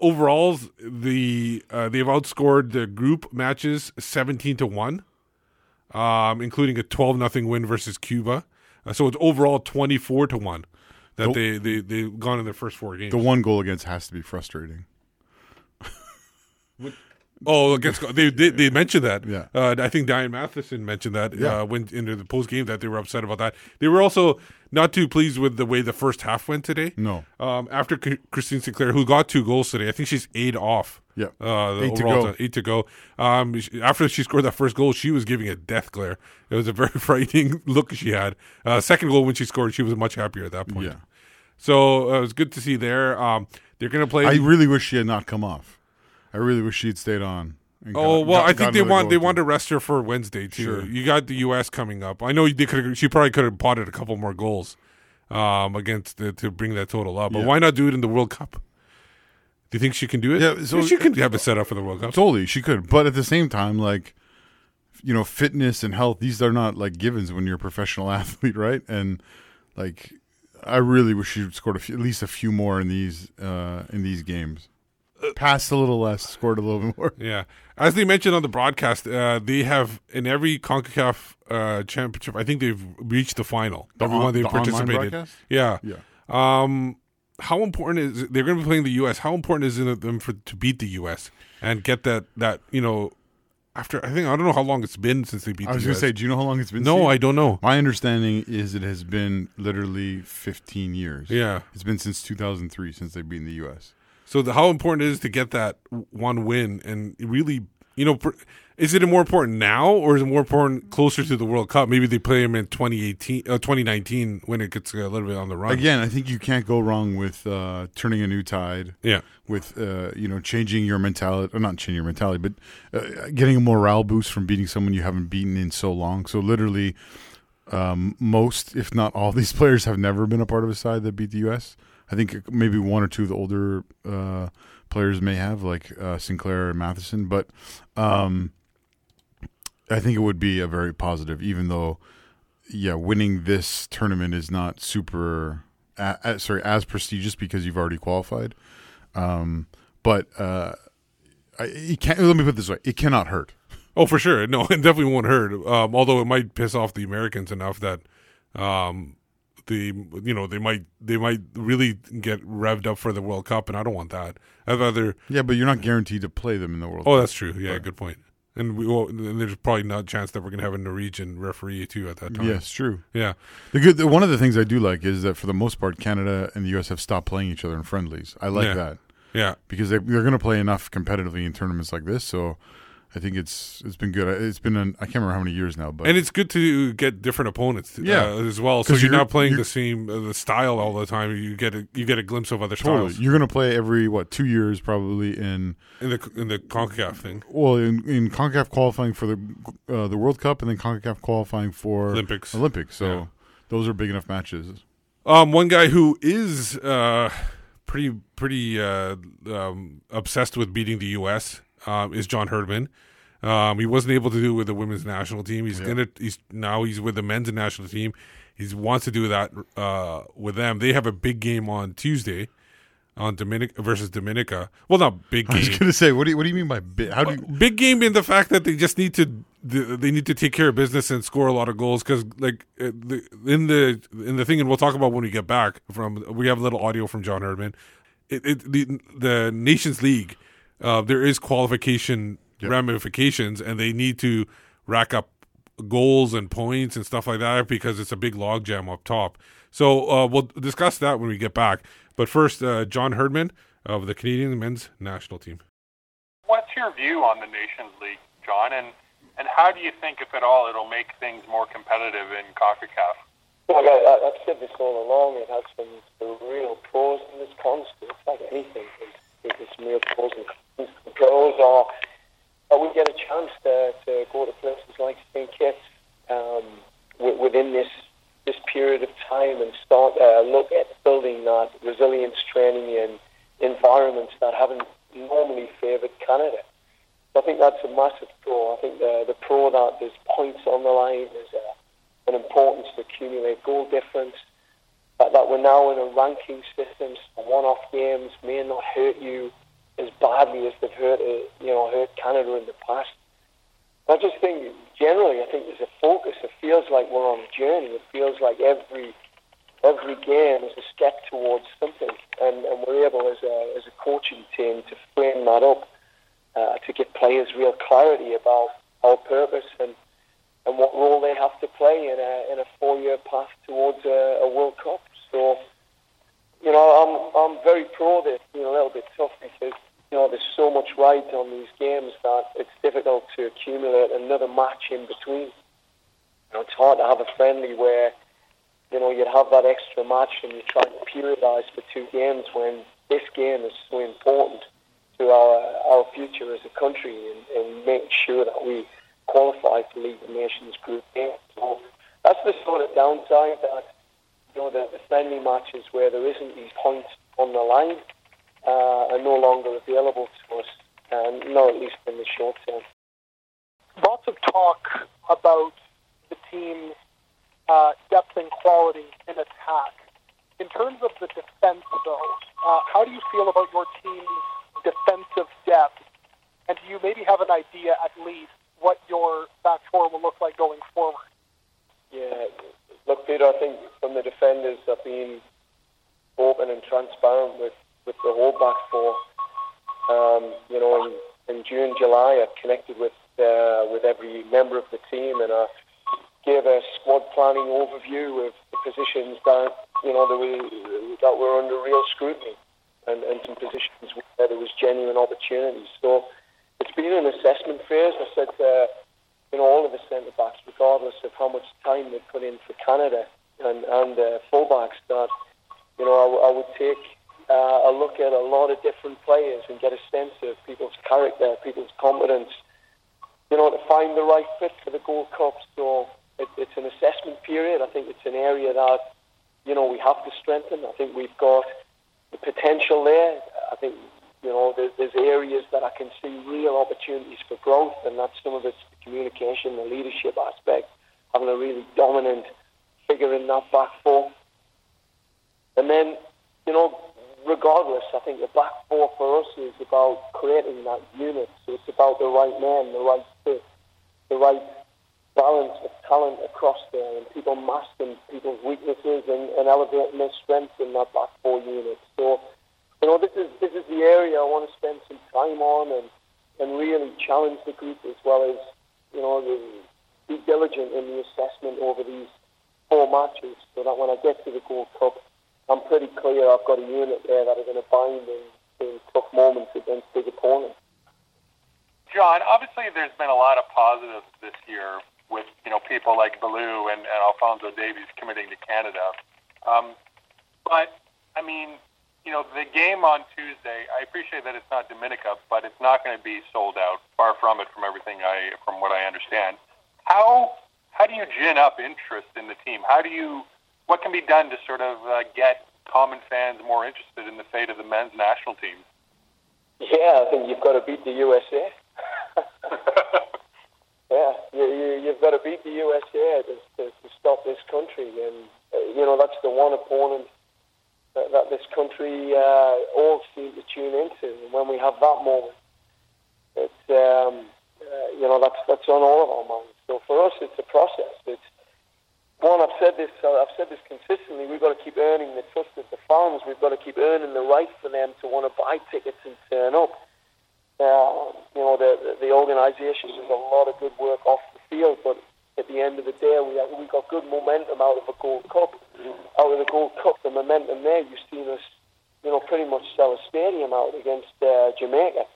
Overall, the uh, they've outscored the group matches seventeen to one, um, including a twelve nothing win versus Cuba. Uh, so it's overall twenty four to one that they The- they they've gone in their first four games. The one goal against has to be frustrating. Oh, against they they, they mentioned that. Yeah. uh, I think Diana Matheson mentioned that Yeah. uh, when in the post game that they were upset about that. They were also not too pleased with the way the first half went today. No. Um, after C- Christine Sinclair, who got two goals today, I think she's eight off. Yeah. uh, Eight to go. eight to go. Um, she- after she scored that first goal, she was giving a death glare. It was a very frightening look she had. Uh, second goal when she scored, she was much happier at that point. Yeah. So uh, it was good to see there. Um, they're going to play. I really wish she had not come off. I really wish she'd stayed on. Oh got- well, got- I think they want they want to rest her for Wednesday too. Sure. You got the U.S. coming up. I know they could. She probably could have potted a couple more goals um, against the, to bring that total up. But Yeah. why not do it in the World Cup? Do you think she can do it? Yeah, so- she can have it set up for the World Cup. Totally, she could. But at the same time, like, you know, fitness and health, these are not like givens when you're a professional athlete, right? And like, I really wish she scored a few, at least a few more in these uh, in these games. Passed a little less, scored a little bit more. Yeah, as they mentioned on the broadcast, uh, they have in every Concacaf uh, championship. I think they've reached the final. The Everyone on- they the participated. Yeah. Yeah. Um, how important is they're going to be playing the U.S. How important is it them for to beat the U.S. and get that that you know after I think I don't know how long it's been since they beat. I was going to say, do you know how long it's been? no? I don't know. My understanding is it has been literally 15 years. Yeah. It's been since 2003 since they've been in the U.S. So the, how important it is to get that one win and really, you know, is it more important now or is it more important closer to the World Cup? Maybe they play them in 2018, uh, 2019 when it gets a little bit on the run. Again, I think you can't go wrong with uh, turning a new tide. Yeah. with uh, you know changing your mentality or not changing your mentality but uh, getting a morale boost from beating someone you haven't beaten in so long so literally um, most if not all these players have never been a part of a side that beat the us i think maybe one or two of the older uh, players may have like uh, sinclair and matheson but um, i think it would be a very positive even though yeah winning this tournament is not super sorry as prestigious because you've already qualified um, but uh, I, it can't. Let me put this way: it cannot hurt. Oh, for sure. No, it definitely won't hurt. Um, although it might piss off the Americans enough that, um, the you know they might they might really get revved up for the World Cup, and I don't want that. I'd rather. Yeah, but you're not guaranteed to play them in the World. Cup. Oh, Cup. that's true. Yeah, good point. And we well, and there's probably not a chance that we're gonna have a Norwegian referee too at that time. yes, true. Yeah. The good. The, one of the things I do like is that for the most part, Canada and the U.S. have stopped playing each other in friendlies. I like Yeah. that Yeah. because they, they're going to play enough competitively in tournaments like this. So I think it's it's been good. It's been an, I can't remember how many years now, but And it's good to get different opponents, Yeah. uh, as well. So you're, you're- not playing you're- the same uh, the style all the time. You get a you get a glimpse of other totally, styles you're going to play every what two years probably in in the in the Concacaf thing. well in, in Concacaf qualifying for the uh, the World Cup and then Concacaf qualifying for Olympics. Olympics. So Yeah. those are big enough matches. Um, one guy who is uh, pretty pretty uh, um, obsessed with beating the U.S. Um, is John Herdman. Um, he wasn't able to do it with the women's national team. He's gonna. He's now he's with the men's national team. He wants to do that uh, with them. They have a big game on Tuesday on Dominic versus Dominica. Well, not big game. I was to say, what do you, what do you mean by big? How do you? big game in the fact that they just need to they need to take care of business and score a lot of goals because like uh, in the in the thing and we'll talk about when we get back from we have a little audio from John Herdman. It, it the the Nations League uh, there is qualification ramifications and they need to rack up goals and points and stuff like that because it's a big logjam up top. So uh, we'll discuss that when we get back. But first, uh, John Herdman of the Canadian men's national team. What's your view on the Nations League, John? And and how do you think, if at all, it'll make things more competitive in CONCACAF? Look, I, I- I've said this all along. It has some, some real pros to and there's cons to it. It's like anything. There's, real pros and cons. Pros are that we get a chance to, to go to places like St. Kitts um, wi- within this this period of time and start uh, look at building that resilience training in environments that haven't normally favoured Canada. So I think that's a massive pro. I think the the pro that there's points on the line, there's a, an importance to accumulate goal difference. That, that we're now in a ranking system, one-off games may not hurt you as badly as they've hurt, uh, you know, hurt Canada in the past. I just think generally, I think there's a focus. It feels like we're on a journey. It feels like every every game is a step towards something, and, and we're able as a as a coaching team to frame that up uh, to give players real clarity about our purpose and and what role they have to play in a in a four year path towards a, a World Cup. So, you know, I'm I'm very pro this. You know, a little bit tough because you know there's so much ride on these games that it's difficult to accumulate another match in between. You know, it's hard to have a friendly where you know you'd have that extra match and you try to periodise for two games when this game is so important to our our future as a country and, and sure that we qualify for League of Nations Group A. So that's the sort of downside that you know the, the friendly matches where there isn't these points on the line uh, are no longer available to us, and not at least in the short term. Lots of talk about the team's uh, depth and quality in attack. In terms of the defense, though, uh, how do you feel about your team's defensive depth? And do you maybe have an idea at least what your back four will look like going forward? Yeah, look, Peter, I think from the defenders, I've been open and transparent with, with the whole back four. Um, you know, in, in June, July, I connected with uh, with every member of the team, and I gave a squad planning overview of the positions that you know that were that were under real scrutiny, and, and some positions where there was genuine opportunities. So it's been an assessment phase. I said, uh, you know, all of the centre backs, regardless of how much time they put in for Canada and and uh, fullbacks, that you know I would take uh, a look at a lot of different players and get a sense of people's character, people's competence, you know, to find the right fit for the Gold Cup. So it, it's an assessment period. I think it's an area that, you know, we have to strengthen. I think we've got the potential there. I think, you know, there's, there's areas that I can see real opportunities for growth, and that's some of it's the communication, the leadership aspect, having a really dominant figure in that back four. And then, you know, regardless, I think the back four for us is about creating that unit. So it's about the right man, the right fit, the right balance of talent across there, and people masking people's weaknesses and, and elevating their strengths in that back four unit. So, you know, this is this is the area I want to spend some time on and and really challenge the group as well as you know the, be diligent in the assessment over these four matches, so that when I get to the Gold Cup, I'm pretty clear I've got a unit there that are going to bind in, in tough moments against big opponents. John, obviously there's been a lot of positives this year with you know people like Ballou and, and Alphonso Davies committing to Canada. Um, but I mean, you know, the game on Tuesday. I appreciate that it's not Dominica, but it's not going to be sold out. Far from it, from everything I from what I understand. How how do you gin up interest in the team? How do you what can be done to sort of uh, get common fans more interested in the fate of the men's national team? Yeah, I think you've got to beat the USA. yeah, you, you, you've got to beat the USA to, to, to stop this country, and uh, you know that's the one opponent that, that this country uh, all seem to tune into. And when we have that moment, it's um, uh, you know that's that's on all of our minds. So for us, it's a process. It's one. I've said this. Uh, I've said this consistently. We've got to keep earning the trust of the fans. We've got to keep earning the right for them to want to buy tickets and turn up. Uh, you know, the the, the organisation does a lot of good work off the field, but at the end of the day, we we got good momentum out of a Gold Cup. Out of the Gold Cup, the momentum there, you've seen us, you know, pretty much sell a stadium out against uh, Jamaica.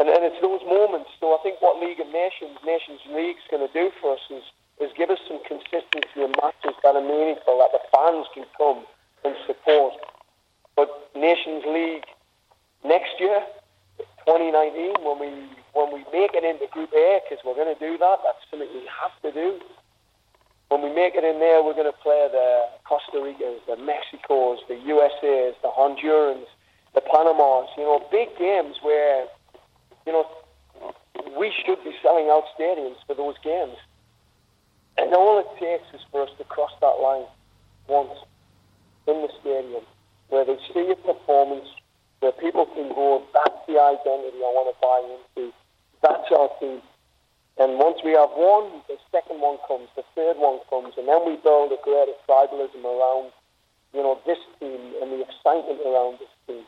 And, and it's those moments. So I think what League of Nations, Nations League, is going to do for us is is give us some consistency in matches that are meaningful, that the fans can come and support. But Nations League next year, 2019, when we when we make it into Group A, because we're going to do that. That's something we have to do. When we make it in there, we're going to play the Costa Ricas, the Mexicos, the USAs, the Hondurans, the Panamas. You know, big games where you know we should be selling out stadiums for those games. And all it takes is for us to cross that line once in the stadium, where they see a performance, where people can go, that's the identity I want to buy into. That's our team. And once we have one, the second one comes, the third one comes, and then we build a greater tribalism around, you know, this team and the excitement around this team.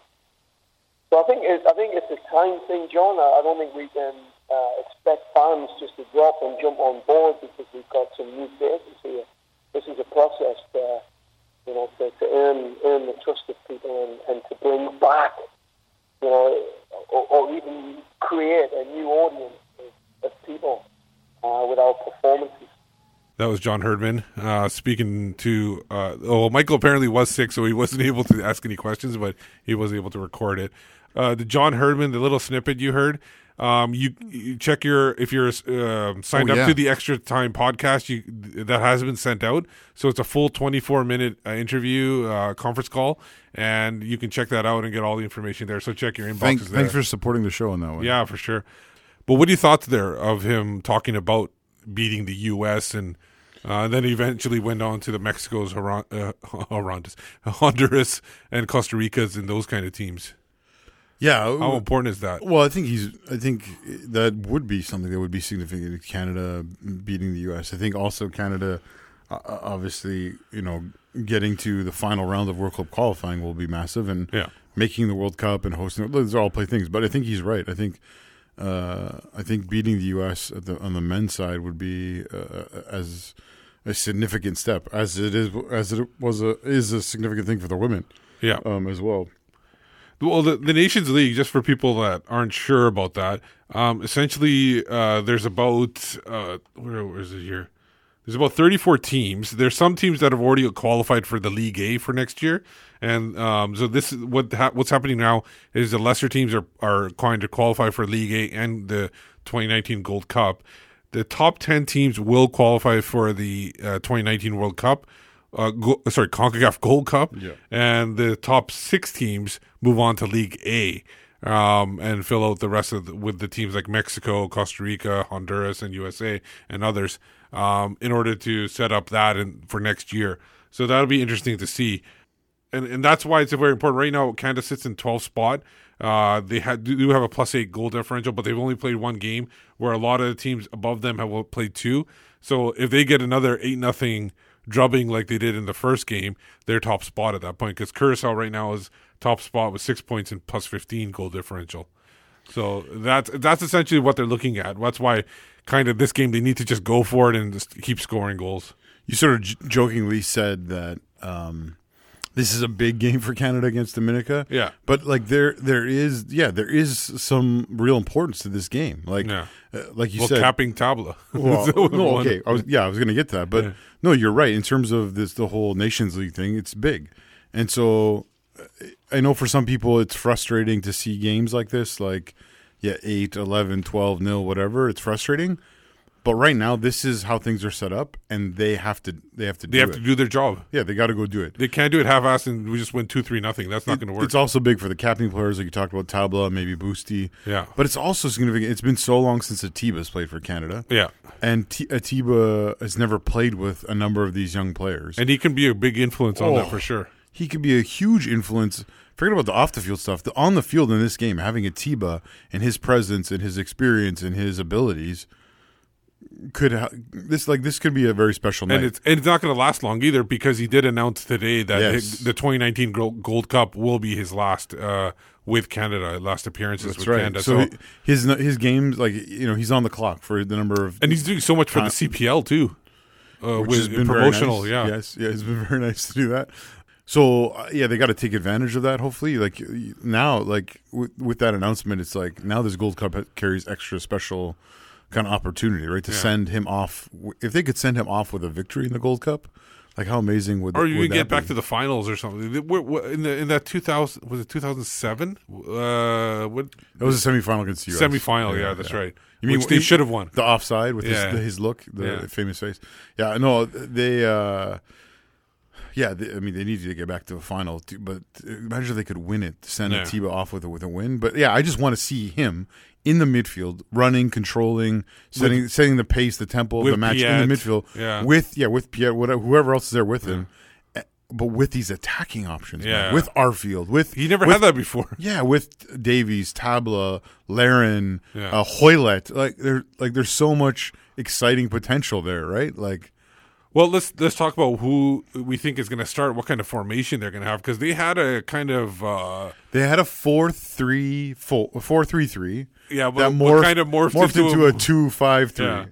So I think it's, I think it's a time thing, John. I, I don't think we can uh, expect fans just to drop and jump on board because we've got some new faces here. This is a process to, you know, to, to earn earn the trust of people and, and to bring back, you know, or, or even create a new audience of, of people uh, with our performances. That was John Herdman uh, speaking to. Uh, oh, Michael apparently was sick, so he wasn't able to ask any questions, but he was able to record it. Uh, the John Herdman, the little snippet you heard. Um, you, you check your if you're uh, signed Oh, up yeah. to the Extra Time podcast. You that has been sent out, so it's a full 24 minute uh, interview uh, conference call, and you can check that out and get all the information there. So check your inboxes Thank, there. thanks for supporting the show in that way. Yeah, for sure. But what are your thoughts there of him talking about beating the U.S. and uh, then eventually went on to the Mexico's, Hon- uh, Honduras, Honduras, and Costa Ricas and those kind of teams? Yeah. How important is that? Well, I think he's. I think that would be something that would be significant. Canada beating the U.S. I think also Canada, uh, obviously, you know, getting to the final round of World Cup qualifying will be massive, and Yeah. making the World Cup and hosting. it, Those are all play things, but I think he's right. I think. Uh, I think beating the U.S. At the, on the men's side would be uh, as a significant step, as it is, as it was a is a significant thing for the women Yeah. um, as well. Well, the, the Nations League, just for people that aren't sure about that, um, essentially, uh, there's about uh, where, it here? There's about 34 teams. There's some teams that have already qualified for the League A for next year, and um, so this is what ha- what's happening now is the lesser teams are are going to qualify for League A and the 2019 Gold Cup. The top 10 teams will qualify for the uh, 2019 World Cup. Uh, go, sorry, CONCACAF Gold Cup, Yeah. and the top six teams move on to League A um, and fill out the rest of the, with the teams like Mexico, Costa Rica, Honduras, and USA and others um, in order to set up that in, for next year. So that'll be interesting to see, and and that's why it's very important. Right now, Canada sits in 12th spot. Uh, they had, do have a plus eight goal differential, but they've only played one game. Where a lot of the teams above them have played two. So if they get another eight nothing drubbing like they did in the first game, they're top spot at that point. Because Curacao right now is top spot with six points and plus fifteen goal differential. So that's that's essentially what they're looking at. That's why kind of this game they need to just go for it and just keep scoring goals. You sort of j- jokingly said that um, this is a big game for Canada against Dominica. Yeah. but like there, there is, yeah, there is some real importance to this game. Like, Yeah. uh, like you well, said, capping tabla. Well, no, okay. I was yeah, I was going to get to that, but Yeah. no, you're right. In terms of this, the whole Nations League thing, it's big, and so I know for some people it's frustrating to see games like this, like yeah, 8, 11, 12 nil, whatever. It's frustrating, but right now this is how things are set up, and they have to they have to They do have it. to do their job. yeah, they got to go do it. They can't do it half-assed and we just win two, three, nothing. That's not going to work. It's also big for the captain players, like you talked about Tabla, maybe Boosty. Yeah. but it's also significant. It's been so long since Atiba's played for Canada. yeah, And T- Atiba has never played with a number of these young players. and he can be a big influence on that Oh. for sure. He could be a huge influence. Forget about the off the field stuff. The on the field in this game, having a Atiba and his presence and his experience and his abilities could ha- this like this could be a very special night. And it's and it's not going to last long either because he did announce today that Yes. the 2019 Gro- Gold Cup will be his last uh, with Canada, last appearances That's with right. Canada. So So, he- his his games like you know he's on the clock for the number of and he's doing so much for the Uh, CPL too, uh, which with has been promotional. Very nice. Yeah, Yes, yeah, it's been very nice to do that. So uh, yeah, they got to take advantage of that. Hopefully, like now, like with, with that announcement, it's like now this Gold Cup carries extra special kind of opportunity, right? To Yeah. send him off. If they could send him off with a victory in the Gold Cup, Like how amazing would or you would get back be? to the finals or something. In the in that two thousand was it two thousand seven? Uh, what It was a semifinal against the US. semifinal? Yeah, that's right. You mean Which they should have won. the offside with Yeah. his, his look, the Yeah. famous face. Yeah, no, they. uh Yeah, they, I mean they needed to get back to the final, too, but imagine if they could win it, send Yeah. Atiba off with a, with a win. But yeah, I just want to see him in the midfield, running, controlling, setting setting the pace, the tempo of the match in the midfield. Yeah. with yeah, with Pierre, whatever, whoever else is there with him. Eh, But with these attacking options, man. Yeah. with Arfield, with He never with, had that before. yeah, with Davies, Tabla, Larin, Yeah. uh, Hoilett, like there, like there's so much exciting potential there, right? Like, Well, let's let's talk about who we think is going to start, what kind of formation they're going to have, because they had a kind of uh, they had a four three four four three three. yeah, but, that morphed, kind of morphed, morphed into, a, two five three. Yeah.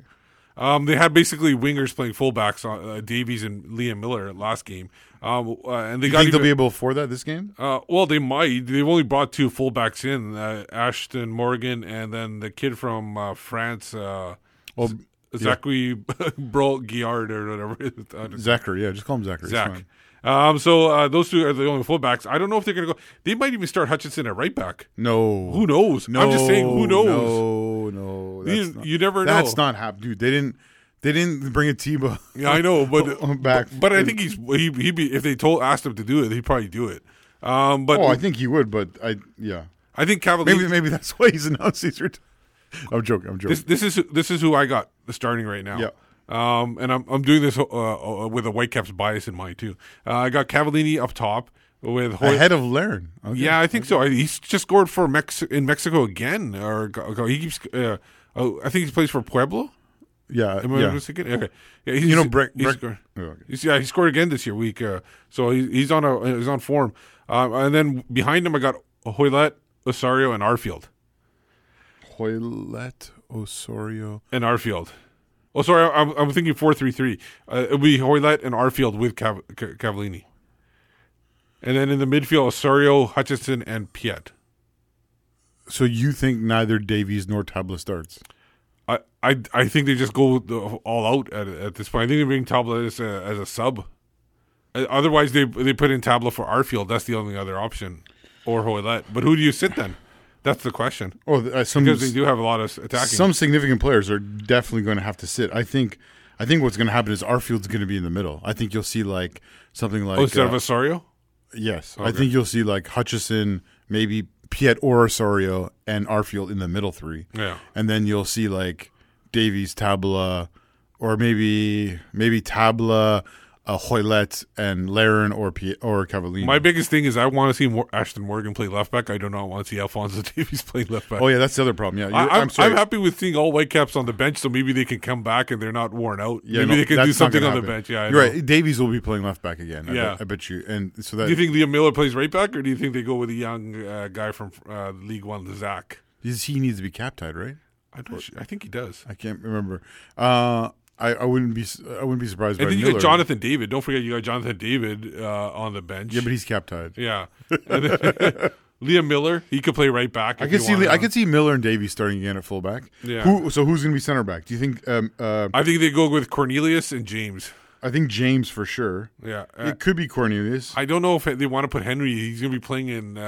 Um, they had basically wingers playing fullbacks on uh, Davies and Liam Millar last game. Um, uh, and they You got think even, they'll be able to afford that this game? uh, well, they might. They've only brought two fullbacks in, uh, Ashton Morgan and then the kid from uh, France, uh, Well, Zachary Brault-Guillard or whatever. Zachary, yeah, just call him Zachary. Zach. Um, so uh, those two are the only fullbacks. I don't know if they're going to go. They might even start Hutchinson at right back. No, Who knows? No, I'm just saying, who knows? No, no, You- not- you never That's not happening, dude. They didn't. They didn't bring a Tiba. Yeah, I know, but back. But I think he's he he be if they told asked him to do it, he'd probably do it. Um, but oh, I think he would, but I yeah. I think Cavalier. Maybe maybe that's why he's announced he's ret- I'm joking. I'm joking. this this is this is who I got starting right now. Yeah. Um, and I'm I'm doing this uh, uh, with a Whitecaps bias in mind too. Uh, I got Cavallini up top with Hoy- Ahead of Larin. Okay. Yeah, I think so. He's just scored for Mex- in Mexico again, or go- he keeps. Uh, oh, I think he plays for Puebla. Yeah. Am I yeah. mistaken? Okay. Yeah, he's, You know, Brek. he's Brek scored- oh, okay. Yeah, he scored again this year week. Uh, so he, he's on a he's on form. Um, and then behind him, I got Hoilett, Osorio, and Arfield. Hoilett Osorio. And Arfield. Oh, sorry, I'm, I'm thinking four three three. Uh, it'll be Hoilett and Arfield with Cav- Cavallini. And then in the midfield, Osorio, Hutchinson, and Piette. So you think neither Davies nor Tabla starts? I, I, I think they just go the, all out at, at this point. I think they bring Tabla as a, as a sub. Uh, Otherwise, they they put in Tabla for Arfield. That's the only other option, or Hoilett. But who do you sit then? That's the question. Oh, uh, some Because they do have a lot of attacking. some significant players are definitely going to have to sit. I think. I think what's going to happen is Arfield's going to be in the middle. I think you'll see like something like oh, instead of uh, Osorio? yes. I think you'll see like Hutchinson, maybe Piette or Osorio, and Arfield in the middle three. Yeah. and then you'll see like Davies, Tabla, or maybe maybe Tabla, uh, Hoilett, and Larin or P- or Cavallini. My biggest thing is I want to see Ashton Morgan play left back. I do not want to see Alphonso Davies play left back. oh yeah, that's the other problem. Yeah, I- I'm, I'm sorry. I'm happy with seeing all Whitecaps on the bench, so maybe they can come back and they're not worn out. Yeah, maybe no, they can do something on the bench. Yeah, I you're know. right. Davies will be playing left back again. I Yeah. bet, I bet you. And so that Do you think Liam Millar plays right back, or do you think they go with a young uh, guy from uh, League One, Zach? He needs to be cap tied, right? Sure. I think he does. I can't remember. Uh, I, I wouldn't be I wouldn't be surprised. And then you Millar. got Jonathan David. Don't forget you got Jonathan David uh, on the bench. Yeah, but he's cap tied. yeah. Liam Millar, he could play right back. I could see I could see Millar and Davies starting again at fullback. Yeah. Who? So who's going to be center back? Do you think? Um, uh, I think they go with Cornelius and James. I think James for sure. Yeah. Uh, it could be Cornelius. I don't know if they want to put Henry. He's going to be playing in.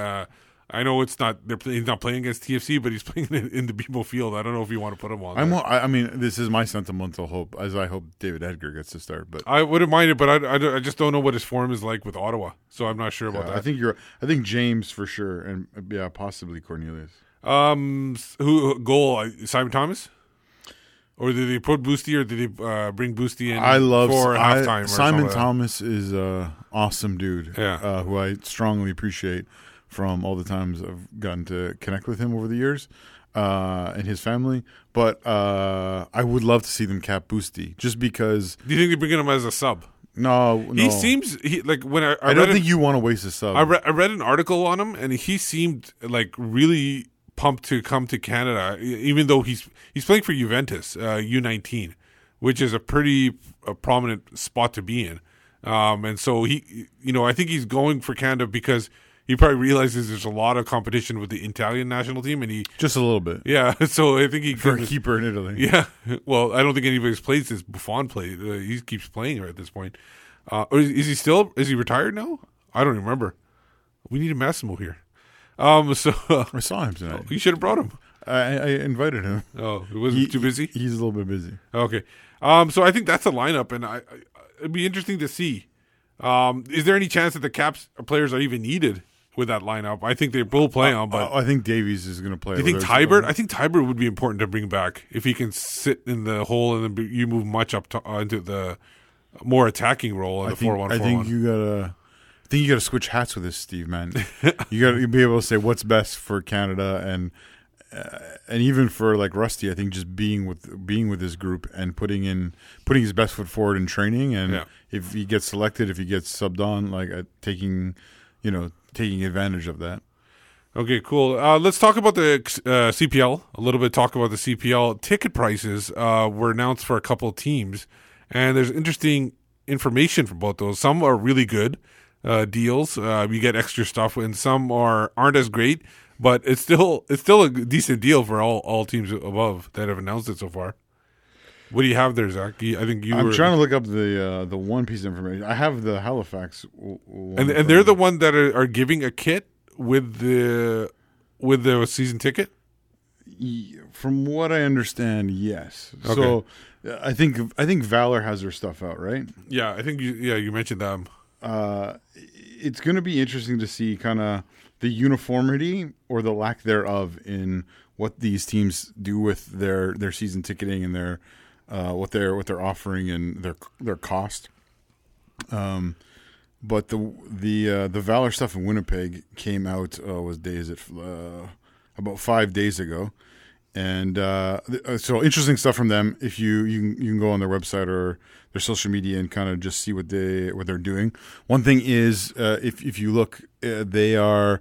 I know it's not. They're play, he's not playing against TFC, but he's playing in, in the BMO Field. I don't know if you want to put him on. I'm. there. I mean, this is my sentimental hope, as I hope David Edgar gets to start. But I wouldn't mind it, but I, I, I just don't know what his form is like with Ottawa, so I'm not sure about uh, that. I think you're. I think James for sure, and yeah, possibly Cornelius. Um, who goal? uh, Simon Thomas, or did they put Boosty, or did they uh, bring Boosty in? I love for I- halftime. or Simon? Thomas is a awesome dude. Yeah. uh, who I strongly appreciate from all the times I've gotten to connect with him over the years. Uh, and his family, but uh, I would love to see them cap Boosty just because. Do you think they're bringing him as a sub? No, no. He seems he like when I I, I don't think you want to waste a sub. I, re- I read an article on him, and he seemed like really pumped to come to Canada, even though he's he's playing for Juventus uh, U19, which is a pretty uh prominent spot to be in. Um, and so he, you know, I think he's going for Canada because he probably realizes there's a lot of competition with the Italian national team, and he Just a little bit yeah. So I think he for a keeper in Italy. Yeah. Well, I don't think anybody's played since Buffon played. Uh, he keeps playing at this point. Uh, or is, is he still? Is he retired now? I don't remember. We need a Massimo here. Um. So I saw him tonight. you should have brought him. I, I invited him. Oh, it wasn't He- too busy. He's a little bit busy. Okay. Um. So I think that's a lineup, and I, I it'd be interesting to see. Um. Is there any chance that the Caps players are even needed with that lineup? I think they will play on, but. I think Davies is going to play. do you think Teibert? I think Teibert would be important to bring back if he can sit in the hole and then be, you move Mutch up to, uh, into the more attacking role in I the four one I think you gotta. I think you gotta switch hats with this, Steve. Man, you gotta be able to say what's best for Canada and uh, and even for like Rusty. I think just being with being with this group and putting in putting his best foot forward in training, and Yeah. if he gets selected, if he gets subbed on, like uh, taking, you know, taking advantage of that. Okay, cool. Uh, let's talk about the uh, CPL a little bit. Talk about the CPL ticket prices uh, were announced for a couple teams, and there's interesting information for both those. Some are really good uh, deals. Uh, you get extra stuff, and some are aren't as great. But it's still it's still a decent deal for all, all teams above that have announced it so far. What do you have there, Zach? You- I think you I'm were, trying to look up the uh, the one piece of information. I have the Halifax, w- and and they're the one that are, are giving a kit with the with the season ticket. of me. Y- From what I understand, yes. So Okay. uh, I think I think Valor has their stuff out, right? Yeah, I think you yeah you mentioned them. uh, it's going to be interesting to see kind of the uniformity or the lack thereof in what these teams do with their their season ticketing and their uh, what they're what they're offering and their their cost. Um, but the the uh, the Valor stuff in Winnipeg came out. Uh, was day is it uh, about five days ago, and uh, th- uh, so interesting stuff from them. If you you can, you can go on their website or their social media and kind of just see what they what they're doing. One thing is uh, if if you look, uh, they are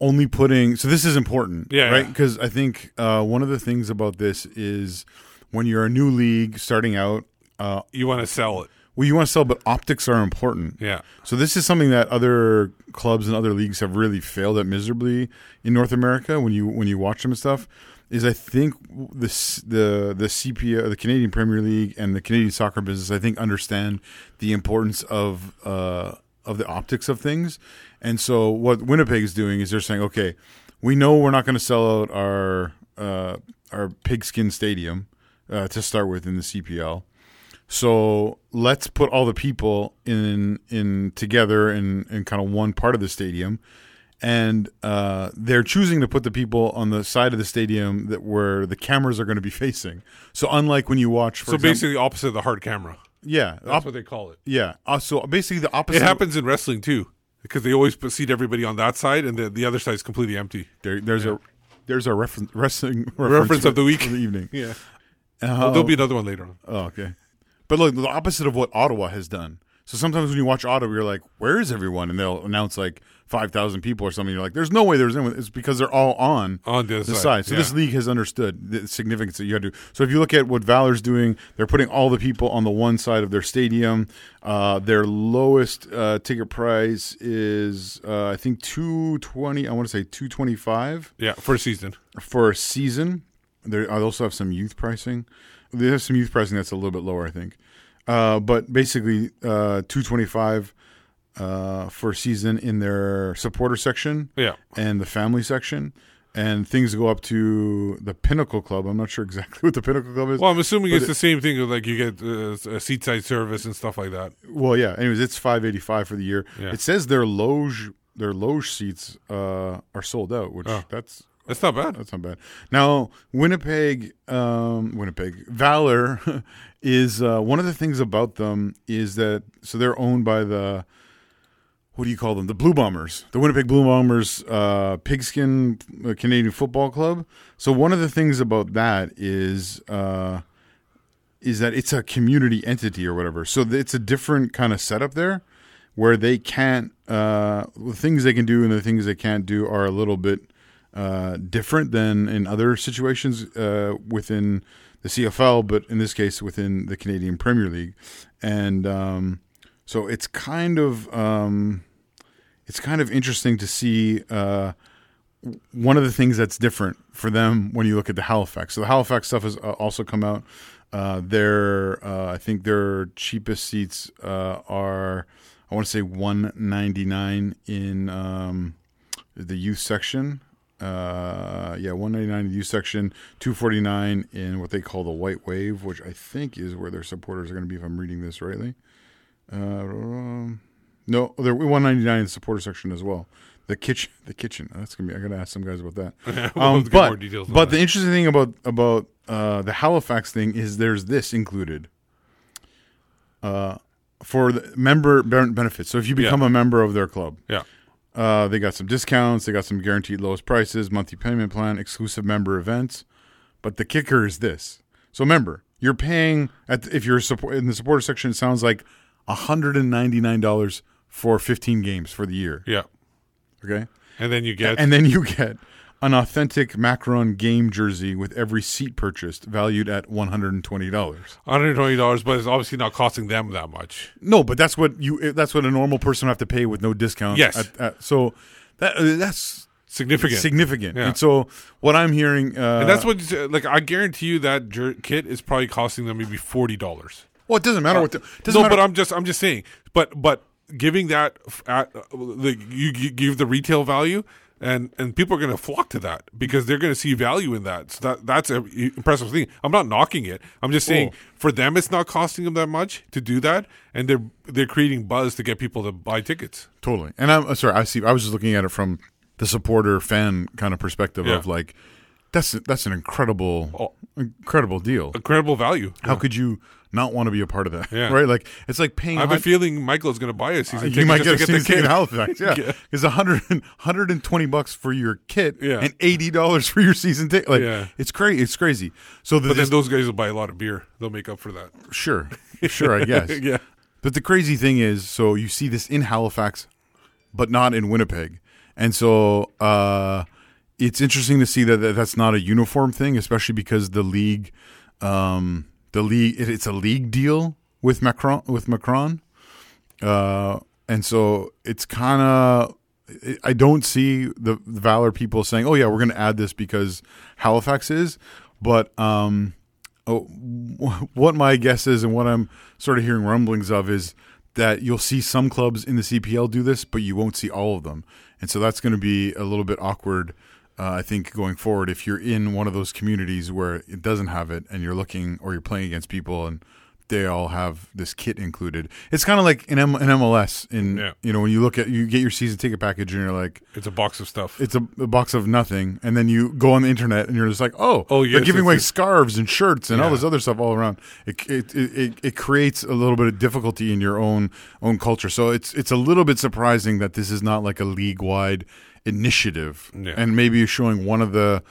only putting. So this is important, Yeah, right? yeah. Because I think uh, one of the things about this is when you're a new league starting out. Uh, You want to sell it. well, you want to sell, but optics are important. Yeah. So this is something that other clubs and other leagues have really failed at miserably in North America. When you when you watch them and stuff, is I think the the the CPA, the Canadian Premier League, and the Canadian soccer business, I think understand the importance of uh, of the optics of things. And so what Winnipeg is doing is they're saying, okay, we know we're not going to sell out our uh, our pigskin stadium uh, to start with in the CPL. So let's put all the people in in together in, in kind of one part of the stadium, and uh, they're choosing to put the people on the side of the stadium that where the cameras are going to be facing. So unlike when you watch, for so example- basically, opposite of the hard camera. yeah, That's op- what they call it. yeah. Uh, so basically, the opposite. It happens in wrestling too, because they always seat everybody on that side, and the, the other side is completely empty. There, there's a there's a reference wrestling Reference of the week. for the evening. Yeah. Uh, Well, there'll be another one later on. Oh, okay. But look, the opposite of what Ottawa has done. So sometimes when you watch Ottawa, you're like, "Where is everyone?" And they'll announce like five thousand people or something. You're like, "There's no way there's anyone." It's because they're all on On the the side, side. So yeah. this league has understood the significance that you had to. So if you look at what Valor's doing, they're putting all the people on the one side of their stadium. Uh, their lowest uh, ticket price is, uh, I think, two twenty. I want to say two twenty five Yeah, for a season. for a season. There, I also have some youth pricing. They have some youth pricing that's a little bit lower, I think. Uh, but basically, uh, two twenty five uh, for a season in their supporter section Yeah. and the family section, and things go up to the Pinnacle Club. I'm not sure exactly what the Pinnacle Club is. Well, I'm assuming it's it- the same thing. Like you get uh, a seat side service and stuff like that. Well, yeah. Anyways, it's five eighty five for the year. Yeah. It says their loge their loge seats uh, are sold out, which Oh. that's That's not bad. That's not bad. Now, Winnipeg, um, Winnipeg, Valor is uh, one of the things about them is that so they're owned by the what do you call them? The Blue Bombers, the Winnipeg Blue Bombers, uh, Pigskin uh, Canadian Football Club. So one of the things about that is uh, is that it's a community entity or whatever. So it's a different kind of setup there, where they can't uh, the things they can do and the things they can't do are a little bit uh, different than in other situations uh, within the CFL, but in this case within the Canadian Premier League, and um, so it's kind of um, it's kind of interesting to see uh, one of the things that's different for them when you look at the Halifax. So the Halifax stuff has uh, also come out. Uh, their uh, I think their cheapest seats uh, are I want to say one ninety nine in um, the youth section. Uh, yeah, one ninety nine in the youth section, two forty nine in what they call the White Wave, which I think is where their supporters are going to be if I'm reading this rightly. Uh, no, they're one ninety nine in the supporter section as well. The kitchen, the kitchen. That's gonna be. I gotta ask some guys about that. We'll Um, but but that. the interesting thing about about uh, the Halifax thing is there's this included. Uh, for the member ben- benefits. So if you become Yeah. a member of their club, Yeah. Uh, they got some discounts. They got some guaranteed lowest prices, monthly payment plan, exclusive member events. But the kicker is this. So remember, you're paying at the, if you're support, in the supporter section. It sounds like hundred and ninety nine dollars for fifteen games for the year. Yeah. Okay, And then you get and then you get an authentic Macron game jersey with every seat purchased, valued at one hundred and twenty dollars. $120, but it's obviously not costing them that much. No, but that's what you. That's what a normal person would have to pay with no discount. Yes. At, at, so that uh, that's Significant. significant. Yeah. And so what I'm hearing, uh, and that's what, like, I guarantee you that jer- kit is probably costing them maybe $40. Well, it doesn't matter what. The, doesn't no, matter. but I'm just I'm just saying. But but giving that at uh, the you, you give the retail value, and and people are going to flock to that because they're going to see value in that. So that that's a impressive thing. I'm not knocking it. I'm just saying for them it's not costing them that much to do that, and they're they're creating buzz to get people to buy tickets. Totally. And I'm uh, sorry. I see. I was just looking at it from the supporter fan kind of perspective Yeah. of like, that's that's an incredible, Oh. incredible deal. Incredible value. How could you not want to be a part of that? Yeah. Right. Like it's like paying. I have a feeling Michael is going to buy a season ticket. you might get a season ticket in. Halifax. Yeah, Yeah. it's 100, 120 bucks for your kit Yeah. and eighty dollars for your season ticket. Like Yeah. it's crazy. It's crazy. So the, But then those guys will buy a lot of beer. They'll make up for that. sure, sure, I guess. yeah. But the crazy thing is, so you see this in Halifax, but not in Winnipeg, and so uh, it's interesting to see that, that that's not a uniform thing, especially because the league, um, the league, it, it's a league deal with Macron with Macron, uh, and so it's kind of. I don't see the, the Valor people saying, "Oh yeah, we're going to add this because Halifax is," but um, oh, what my guess is and what I'm sort of hearing rumblings of is that you'll see some clubs in the CPL do this, but you won't see all of them. And so that's going to be a little bit awkward, uh, I think, going forward. If you're in one of those communities where it doesn't have it and you're looking or you're playing against people and they all have this kit included. It's kind of like an, M- in MLS. In Yeah. you know when you look at you get your season ticket package and you're like, It's a box of stuff. it's a, a box of nothing, and then you go on the internet and you're just like, oh, Oh, they're giving away scarves and shirts and all this other stuff all around. It it, it it it creates a little bit of difficulty in your own own culture. So it's it's a little bit surprising that this is not like a league wide initiative, Yeah. and maybe you're showing one of the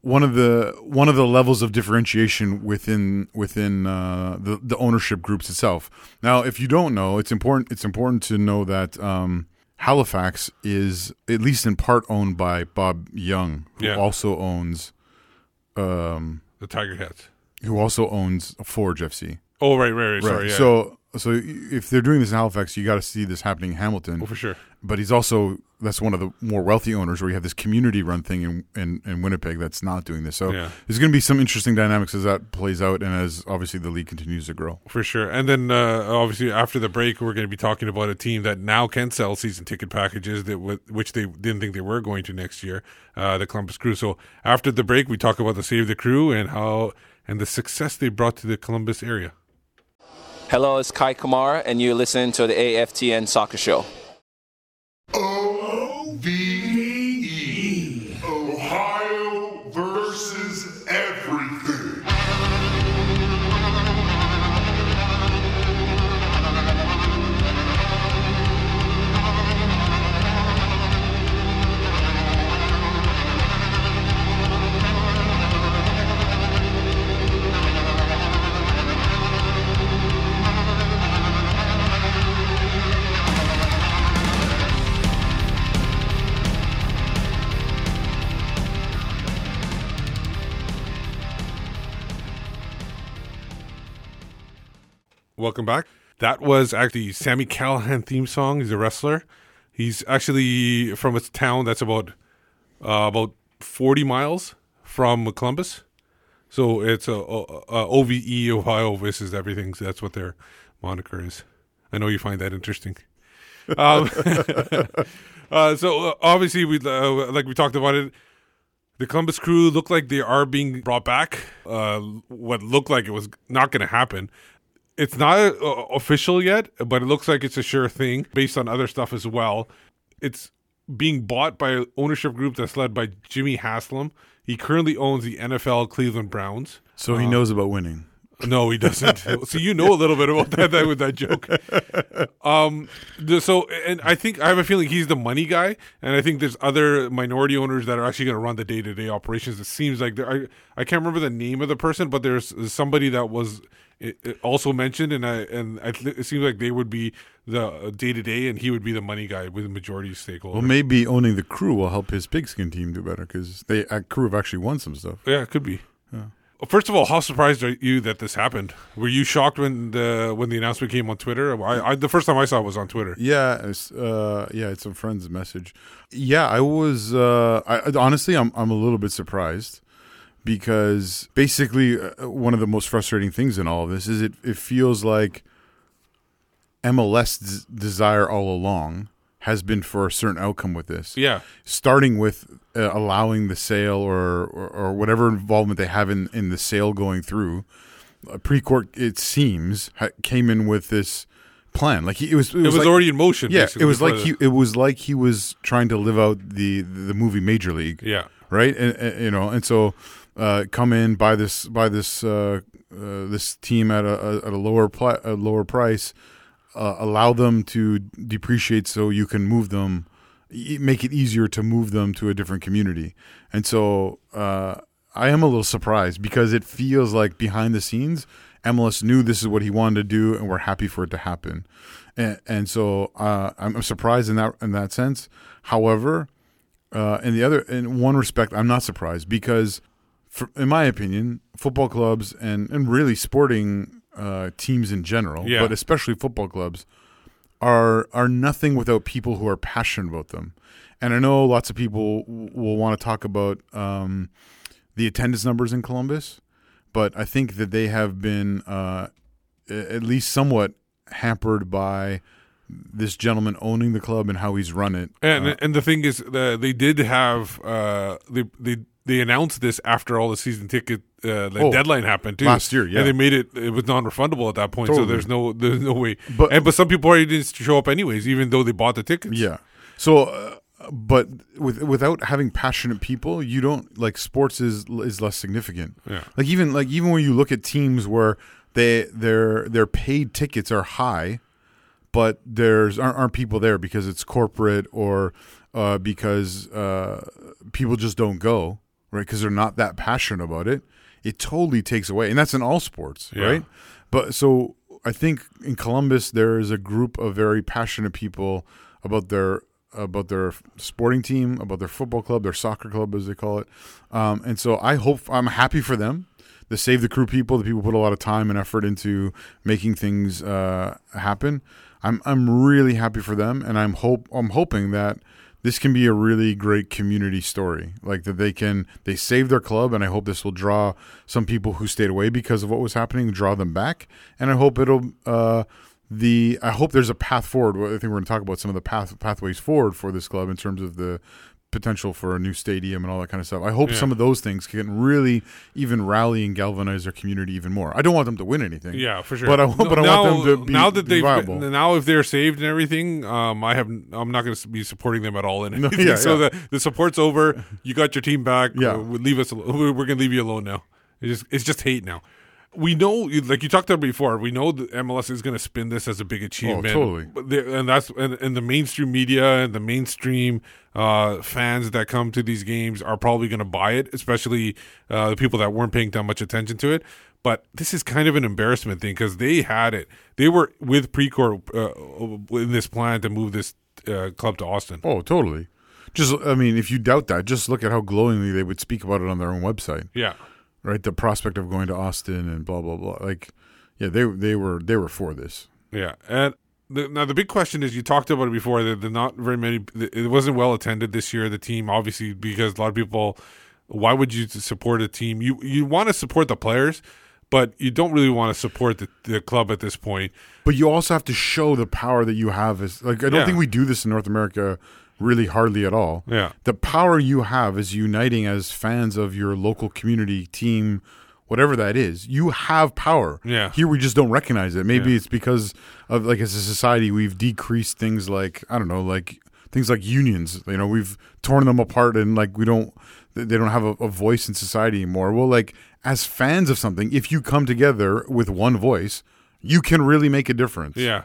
one of the one of the levels of differentiation within within uh, the the ownership groups itself. Now, if you don't know, it's important. It's important to know that um, Halifax is at least in part owned by Bob Young, who Yeah. also owns um, the Tiger Cats. who also owns Forge FC. Oh right, right, right. Sorry, yeah. So so if they're doing this in Halifax, you got to see this happening in Hamilton oh, for sure. but he's also that's one of the more wealthy owners where you have this community run thing in, in, in Winnipeg that's not doing this. So Yeah. there's going to be some interesting dynamics as that plays out and as obviously the league continues to grow. For sure. And then uh, obviously after the break, we're going to be talking about a team that now can sell season ticket packages that w- which they didn't think they were going to next year, uh, the Columbus Crew. So after the break, we talk about the Save the Crew and how and the success they brought to the Columbus area. Hello, it's Kei Kamara, and you're listening to the AFTN Soccer Show. Welcome back. That was actually Sami Callihan theme song. He's a wrestler. He's actually from a town that's about uh, about forty miles from Columbus. So it's a, a, a OVE Ohio versus everything. So that's what their moniker is. I know you find that interesting. Um, uh, so uh, obviously, we uh, like we talked about it. The Columbus Crew look like they are being brought back. Uh, what looked like it was not going to happen. It's not uh, official yet, but it looks like it's a sure thing based on other stuff as well. It's being bought by an ownership group that's led by Jimmy Haslam. He currently owns the NFL Cleveland Browns. So he Uh, knows about winning. No, he doesn't. so you know a little bit about that, that with that joke. Um, so and I think I have a feeling he's the money guy, and I think there's other minority owners that are actually going to run the day to day operations. It seems like there, I I can't remember the name of the person, but there's somebody that was also mentioned, and I and I th- it seems like they would be the day to day, and he would be the money guy with the majority stakeholder. Well, maybe owning the crew will help his pigskin team do better because they uh, crew have actually won some stuff. Yeah, it could be. First of all, how surprised are you that this happened? Were you shocked when the when the announcement came on Twitter? I, I the first time I saw it was on Twitter. Yeah, it's, uh, yeah, it's a friend's message. Yeah, I was. Uh, I, honestly, I'm I'm a little bit surprised because basically uh, one of the most frustrating things in all of this is it it feels like MLS desire all along has been for a certain outcome with this. Yeah. starting with uh, allowing the sale or, or or whatever involvement they have in in the sale going through. Uh, Precourt, it seems, ha- came in with this plan. Like he, it was, it It was, was like- already in motion, Yeah, it was like he, it was like he was trying to live out the the movie Major League. Yeah. right. And, and, you know, and so uh, come in buy this buy this uh, uh, this team at a, at a lower pla- a lower price. Uh, allow them to depreciate so you can move them make it easier to move them to a different community. And so uh, i am a little surprised because it feels like behind the scenes mls knew this is what he wanted to do and we're happy for it to happen. And, and so uh, I'm, I'm surprised in that in that sense. However uh, in the other in one respect i'm not surprised because for, in my opinion football clubs and, and really sporting uh, teams in general Yeah. but especially football clubs are are nothing without people who are passionate about them. And I know lots of people w- will want to talk about um, the attendance numbers in Columbus, but I think that they have been uh, at least somewhat hampered by this gentleman owning the club and how he's run it. And Uh, and the thing is, uh, they did have uh, they they they announced this after all the season ticket uh, the Oh, deadline happened too last year, yeah. and they made it it was non refundable at that point. So there's no there's no way. But- and but some people already didn't show up anyways, even though they bought the tickets. Yeah. So, uh, but with without having passionate people, you don't like sports is is less significant. Yeah. Like even like even when you look at teams where they their their paid tickets are high, but there's aren't, aren't people there because it's corporate or uh, because uh, people just don't go right because they're not that passionate about it. It totally takes away, and that's in all sports, Yeah. right? But so I think in Columbus there is a group of very passionate people about their about their sporting team, about their football club, their soccer club as they call it, um, and so I hope I'm happy for them. The Save the Crew people, the people put a lot of time and effort into making things uh, happen. I'm I'm really happy for them, and I'm hope I'm hoping that this can be a really great community story. Like that they can they save their club, and I hope this will draw some people who stayed away because of what was happening, draw them back, and I hope it'll. Uh, the I hope there's a path forward. I think we're going to talk about some of the path pathways forward for this club in terms of the potential for a new stadium and all that kind of stuff. I hope Yeah. some of those things can really even rally and galvanize their community even more. I don't want them to win anything. Yeah, for sure. But I, No, but I now, want them to be, now that viable. now if they're saved and everything, um, I have I'm not going to be supporting them at all in No, yeah, so yeah. the the support's over. You got your team back. Yeah. We leave us. We're going to leave you alone now. It's just it's just hate now. We know, like you talked about before, we know that MLS is going to spin this as a big achievement. Oh, totally. And that's and, and the mainstream media and the mainstream uh, fans that come to these games are probably going to buy it, especially uh, the people that weren't paying that much attention to it. But this is kind of an embarrassment thing because they had it. They were with Precourt uh, in this plan to move this uh, club to Austin. Oh, totally. Just, I mean, if you doubt that, just look at how glowingly they would speak about it on their own website. Yeah. Right. The prospect of going to Austin and blah blah blah. Like, yeah, they they were they were for this. Yeah, and the, now the big question is you talked about it before that the not very many it wasn't well attended this year the team obviously because a lot of people why would you support a team you you want to support the players but you don't really want to support the, the club at this point But you also have to show the power that you have. As like, I don't Yeah. think we do this in North America really hardly at all. Yeah. the power you have is uniting as fans of your local community team, whatever that is. You have power. Yeah. Here we just don't recognize it. Maybe Yeah. it's because of like as a society we've decreased things like I don't know, like things like unions. You know, we've torn them apart and like we don't. They don't have a, a voice in society anymore. Well, like as fans of something, if you come together with one voice, you can really make a difference. yeah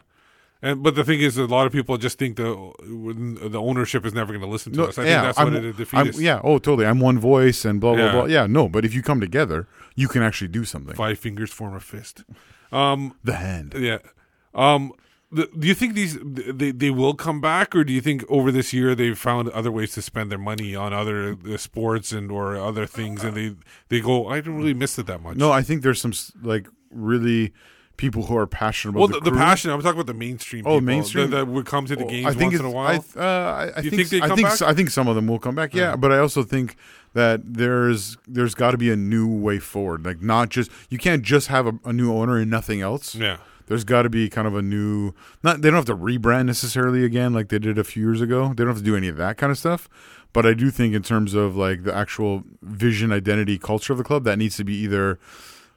and but the thing is a lot of people just think the the ownership is never going to listen to us i think that's what I'm- it defeats yeah, oh, totally. I'm one voice and blah blah Yeah. blah. Yeah, no, but if you come together, you can actually do something. five fingers form a fist um The hand. Yeah. Um. The, do you think these they they will come back, or do you think over this year they've found other ways to spend their money on other uh, sports and or other things, and they they go, I don't really miss it that much. No, I think there's some like really people who are passionate about well, the, the, the passion. I'm talking about the mainstream. Oh, people mainstream that, that would come to the Oh, games I think once in a while. I, uh, I, I think, think I think back? I think some of them will come back. Yeah, Yeah. but I also think that there's there's got to be a new way forward. Like not just you can't just have a, a new owner and nothing else. yeah. There's got to be kind of a new. Not they don't have to rebrand necessarily again like they did a few years ago. They don't have to do any of that kind of stuff. But I do think in terms of like the actual vision, identity, culture of the club, that needs to be either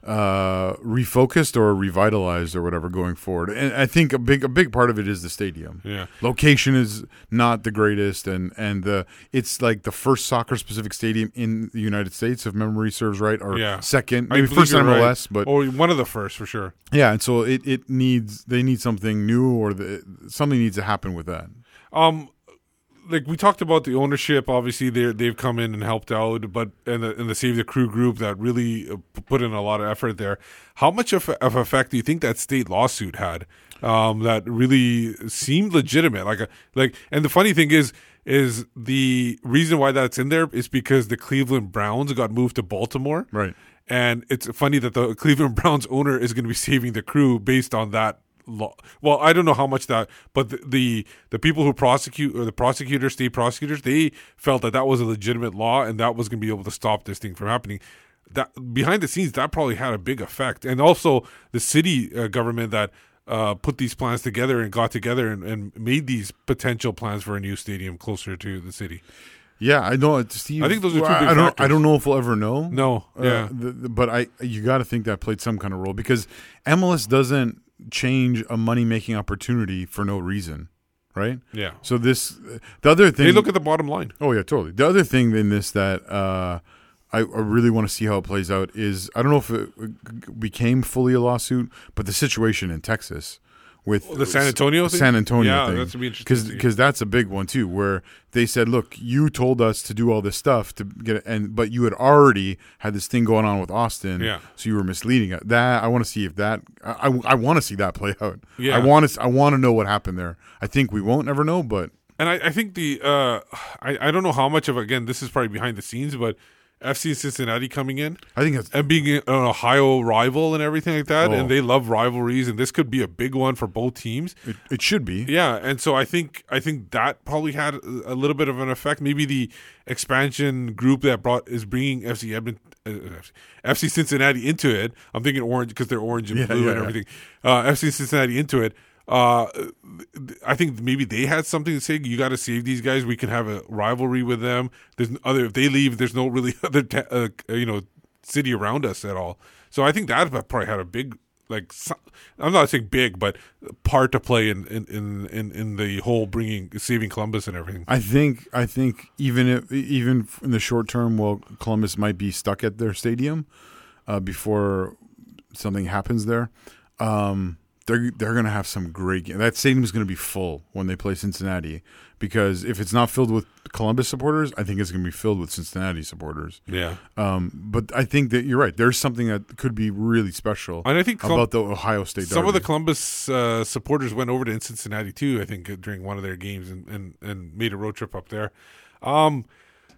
uh refocused or revitalized or whatever going forward and i think a big a big part of it is the stadium Yeah. location is not the greatest and and the it's like the first soccer specific stadium in the united states if memory serves right or Yeah. second maybe first in you're right. but or one of the first for sure. yeah, and so it, it needs they need something new or the, something needs to happen with that. Um, like we talked about the ownership. Obviously, they they've come in and helped out, but and the and the Save the Crew group that really uh, put in a lot of effort there. How much of, of effect do you think that state lawsuit had? Um, that really seemed legitimate. Like a, like, and the funny thing is. Is the reason why that's in there is because the Cleveland Browns got moved to Baltimore, Right. and it's funny that the Cleveland Browns owner is going to be saving the crew based on that law. Well, I don't know how much that, but the, the the people who prosecute or the prosecutors, state prosecutors, they felt that that was a legitimate law and that was going to be able to stop this thing from happening. That behind the scenes, that probably had a big effect, and also the city uh, government that. Uh, put these plans together and got together and, and made these potential plans for a new stadium closer to the city. Yeah, I know. Steve, I think those are two big I don't. factors. I don't know if we'll ever know. No, Uh, yeah. the, the- but I you got to think that played some kind of role because MLS doesn't change a money making opportunity for no reason, right? Yeah. So this the other thing They look at the bottom line. Oh yeah, totally. The other thing in this that uh, I, I really want to see how it plays out is I don't know if it became fully a lawsuit, but the situation in Texas with The San Antonio thing? San Antonio Yeah, thing, that's be interesting because that's a big one too, where they said, "Look, you told us to do all this stuff to get it, and but you had already had this thing going on with Austin, Yeah. so you were misleading it." That I want to see if that I, I, I want to see that play out. Yeah. I want to I want to know what happened there. I think we won't ever know, but And I, I think the uh, I I don't know how much of again this is probably behind the scenes, but FC Cincinnati coming in, I think it's and being an Ohio rival and everything like that, Oh. and they love rivalries, and this could be a big one for both teams. it, it should be. Yeah, and so I think I think that probably had a little bit of an effect. Maybe the expansion group that brought is bringing FC Edmonton, uh, FC Cincinnati into it. I'm thinking orange because they're orange and Yeah, blue yeah, and yeah. everything. Uh, FC Cincinnati into it. Uh, I think maybe they had something to say. You got to save these guys. We can have a rivalry with them. There's other if they leave, there's no really other uh, you know city around us at all. So I think that probably had a big like I'm not saying big, but part to play in in in in, in the whole bringing saving Columbus and everything. I think I think even if, even in the short term, well, Columbus might be stuck at their stadium uh, before something happens there. Um, they're they're gonna have some great. Game. That stadium's gonna be full when they play Cincinnati because if it's not filled with Columbus supporters, I think it's gonna be filled with Cincinnati supporters. Yeah. Um, but I think that you're right. There's something that could be really special. And I think Colum- about the Ohio State. Some of the Columbus uh, supporters went over to Cincinnati too. I think uh, during one of their games and, and, and made a road trip up there. Um,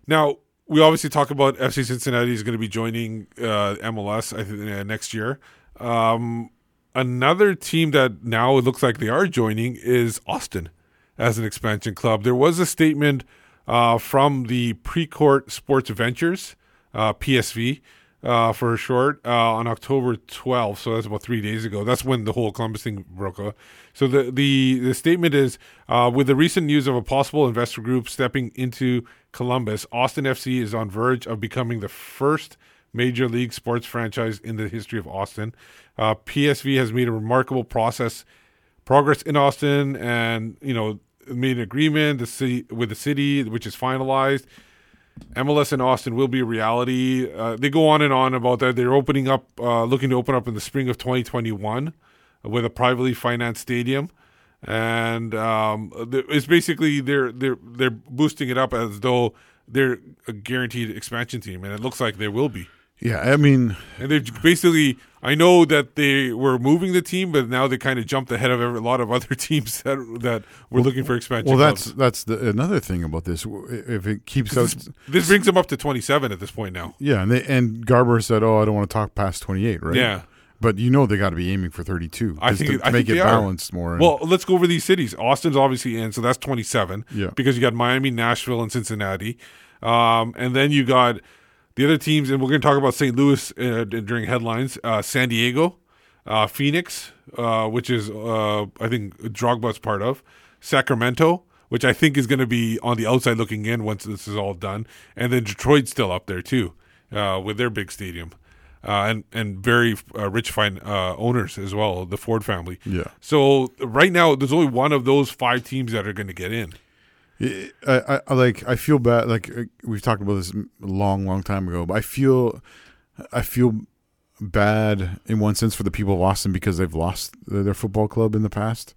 now we obviously talk about FC Cincinnati is going to be joining uh, MLS I think uh, next year. Um, another team that now it looks like they are joining is Austin as an expansion club. There was a statement uh, from the Precourt Sports Ventures, uh, PSV uh, for short, uh, on October 12th. So that's about three days ago. That's when the whole Columbus thing broke. So the the, the statement is uh, with the recent news of a possible investor group stepping into Columbus, Austin FC is on verge of becoming the first major league sports franchise in the history of Austin. Uh, PSV has made a remarkable process progress in Austin, and you know made an agreement the city with the city, which is finalized. MLS in Austin will be a reality. Uh, they go on and on about that. They're opening up, uh, looking to open up in the spring of 2021 with a privately financed stadium, and um, it's basically they're they're they're boosting it up as though they're a guaranteed expansion team, and it looks like they will be. Yeah, I mean, And they've basically, I know that they were moving the team, but now they kind of jumped ahead of a lot of other teams that that were looking for expansion. well, that's clubs. that's the, another thing about this. If it keeps out, this, this brings them up to 27 at this point now. yeah, and they, and Garber said, "Oh, I don't want to talk past 28, right?" Yeah. but you know they got to be aiming for 32. I think to I make think it they are. balanced more. Well, let's go over these cities. Austin's obviously in, so that's 27. Yeah. Because you got Miami, Nashville, and Cincinnati. Um, and then you got the other teams, and we're going to talk about St. Louis uh, during headlines. Uh, San Diego, uh, Phoenix, uh, which is, uh, I think, Drogba's part of. Sacramento, which I think is going to be on the outside looking in once this is all done. And then Detroit's still up there, too, uh, with their big stadium. Uh, and and very uh, rich fine uh, owners as well, the Ford family. Yeah. So right now, there's only one of those five teams that are going to get in. I, I, I like I feel bad. Like uh, we've talked about this a long, long time ago, but I feel I feel bad in one sense for the people of Austin because they've lost their their football club in the past,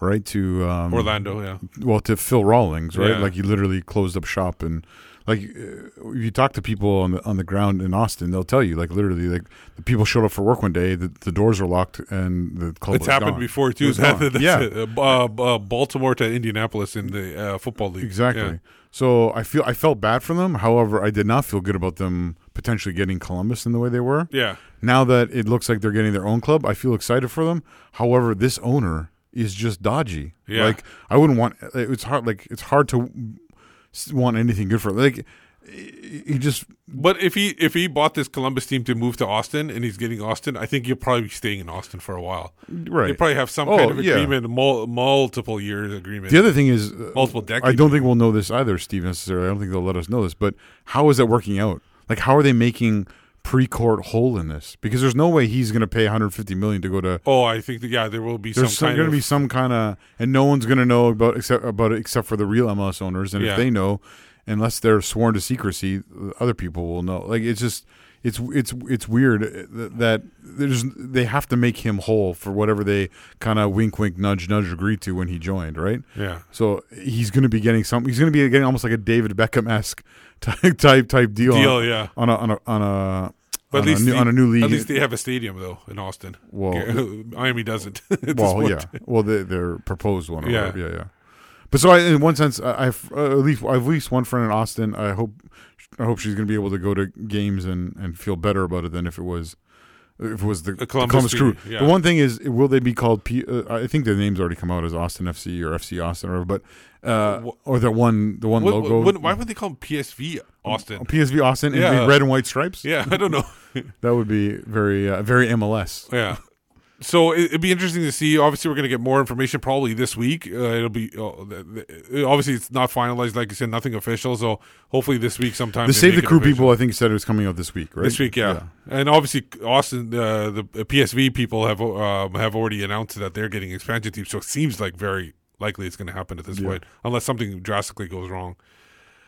right? To um, Orlando, yeah. Well, to Phil Rawlins, right? Yeah. Like he literally closed up shop and. Like uh, if you talk to people on the on the ground in Austin, they'll tell you like literally like the people showed up for work one day, the, the doors are locked and the club It's happened gone. before too. was That- yeah, it. Uh, uh, Baltimore to Indianapolis in the uh, football league. Exactly. Yeah. So I feel I felt bad for them. However, I did not feel good about them potentially getting Columbus in the way they were. Yeah. Now that it looks like they're getting their own club, I feel excited for them. However, this owner is just dodgy. Yeah. Like I wouldn't want. It's hard. Like it's hard to want anything good for. Like he just. But if he if he bought this Columbus team to move to Austin and he's getting Austin, I think he'll probably be staying in Austin for a while. Right. They probably have some Oh, kind of yeah. agreement, mul- multiple years agreement. The other thing is uh, multiple decades. I don't think we'll know this either, Steve. Necessarily, I don't think they'll let us know this. But how is that working out? Like, how are they making Precourt whole in this? Because there's no way he's going to pay 150 million to go to. Oh, I think that yeah, there will be There's some kind going of to be some kind of, and no one's going to know about except about it except for the real MLS owners. And Yeah. if they know, unless they're sworn to secrecy, other people will know. Like it's just, it's it's it's weird that there's they have to make him whole for whatever they kind of wink wink nudge nudge agreed to when he joined, right? Yeah. So he's going to be getting some. He's going to be getting almost like a David Beckham esque type type type deal. Deal, on, yeah. On a on a on a. But at least a new, the- on a new league. At least they have a stadium though in Austin. Well- Miami doesn't. well, yeah. Well, they, they're proposed one. Yeah. whatever. yeah, yeah. But so, I, in one sense, I, I've uh, at least I've at least one friend in Austin. I hope I hope she's going to be able to go to games and, and feel better about it than if it was if it was the, the Columbus Columbus, crew. yeah. The one thing is, will they be called? P, uh, I think their names already come out as Austin FC or FC Austin or whatever. But uh, or the one the one What- logo. what- why would they call him PSV Austin? PSV Austin in Yeah. red and white stripes. Yeah, I don't know. that would be very uh, very MLS. Yeah. So it, it'd be interesting to see. Obviously, we're going to get more information probably this week. Uh, it'll be uh, obviously it's not finalized, like you said, nothing official. So hopefully this week sometime. The Save the Crew official. people, I think, said it was coming out this week, right? This week, yeah. and obviously Austin, uh, the PSV people have um, have already announced that they're getting expansion teams. So it seems like very likely it's going to happen at this Yeah. point, unless something drastically goes wrong.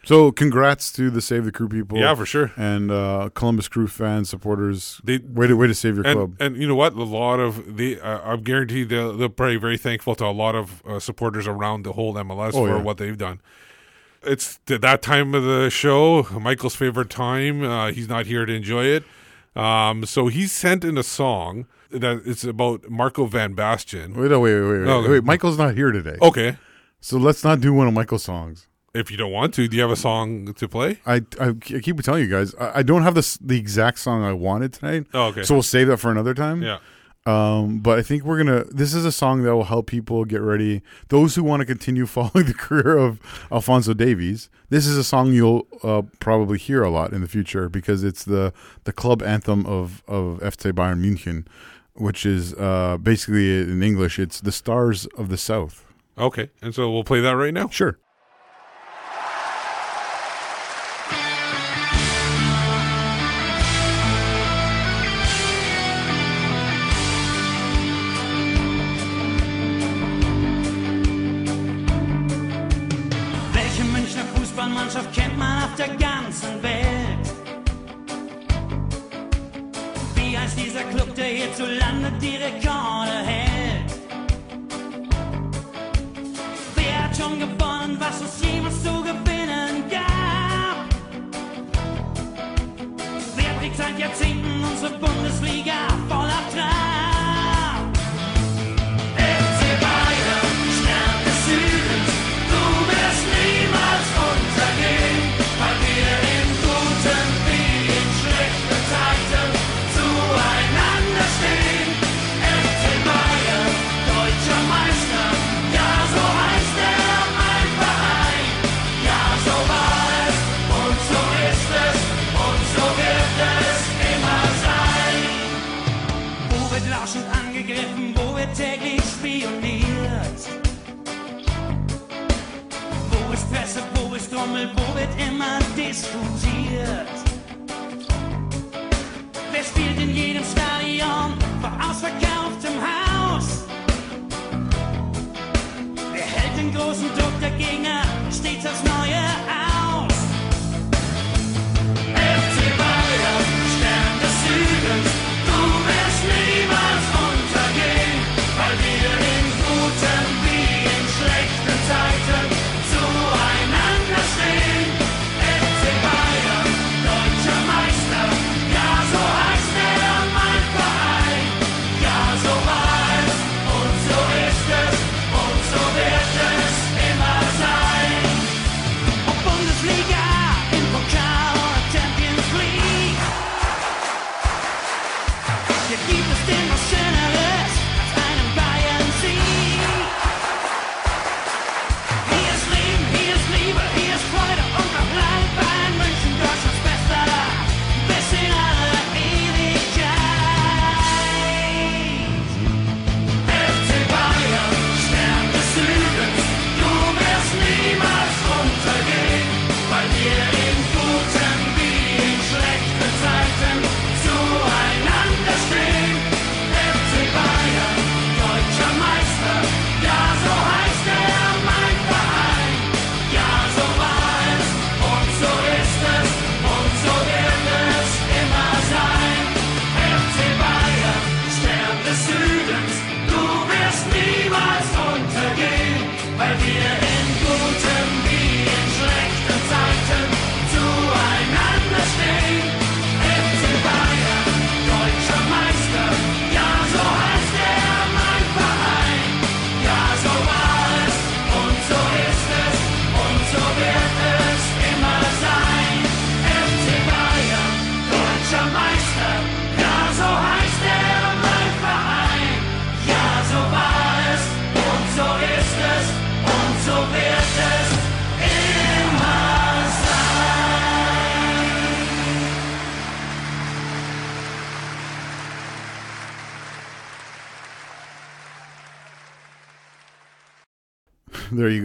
So, congrats to the Save the Crew people. Yeah, for sure. And uh, Columbus Crew fans, supporters. They way to way to save your and, club. And you know what? A lot of the uh, I'm guaranteed they'll, they're probably very thankful to a lot of uh, supporters around the whole MLS Oh, for yeah. what they've done. It's th- that time of the show, Michael's favorite time. Uh, he's not here to enjoy it, um, so he sent in a song that it's about Marco van Basten. Wait, no, wait, wait, wait, wait. Wait. Michael's not here today. Okay. So let's not do one of Michael's songs. If you don't want to, do you have a song to play? I, I, I keep telling you guys, I, I don't have this the exact song I wanted tonight. Oh, okay. So we'll save that for another time. Yeah. Um, but I think we're gonna. This is a song that will help people get ready. Those who want to continue following the career of Alphonso Davies, this is a song you'll uh, probably hear a lot in the future because it's the the club anthem of of FC Bayern München, which is uh, basically in English, it's the Stars of the South. Okay, and so we'll play that right now. Sure. Stets aufs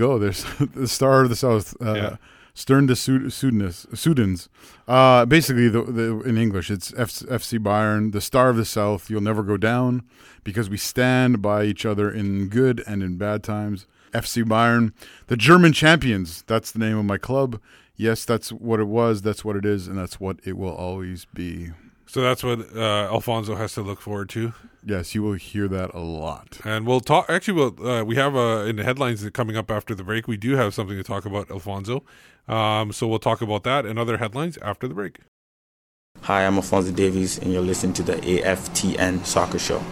go. There's the Star of the South. Uh, Yeah. Stern de Sud- Sudnes, Sudans. Uh, basically, the, the, in English, it's F- FC Bayern, the Star of the South. You'll never go down because we stand by each other in good and in bad times. FC Bayern, the German champions. That's the name of my club. Yes, that's what it was. That's what it is, and that's what it will always be. So that's what uh, Alphonso has to look forward to. Yes, you will hear that a lot. And we'll talk. Actually, we'll, uh, we have uh, in the headlines that coming up after the break. We do have something to talk about Alphonso. Um, so we'll talk about that and other headlines after the break. Hi, I'm Alphonso Davies, and you're listening to the AFTN Soccer Show.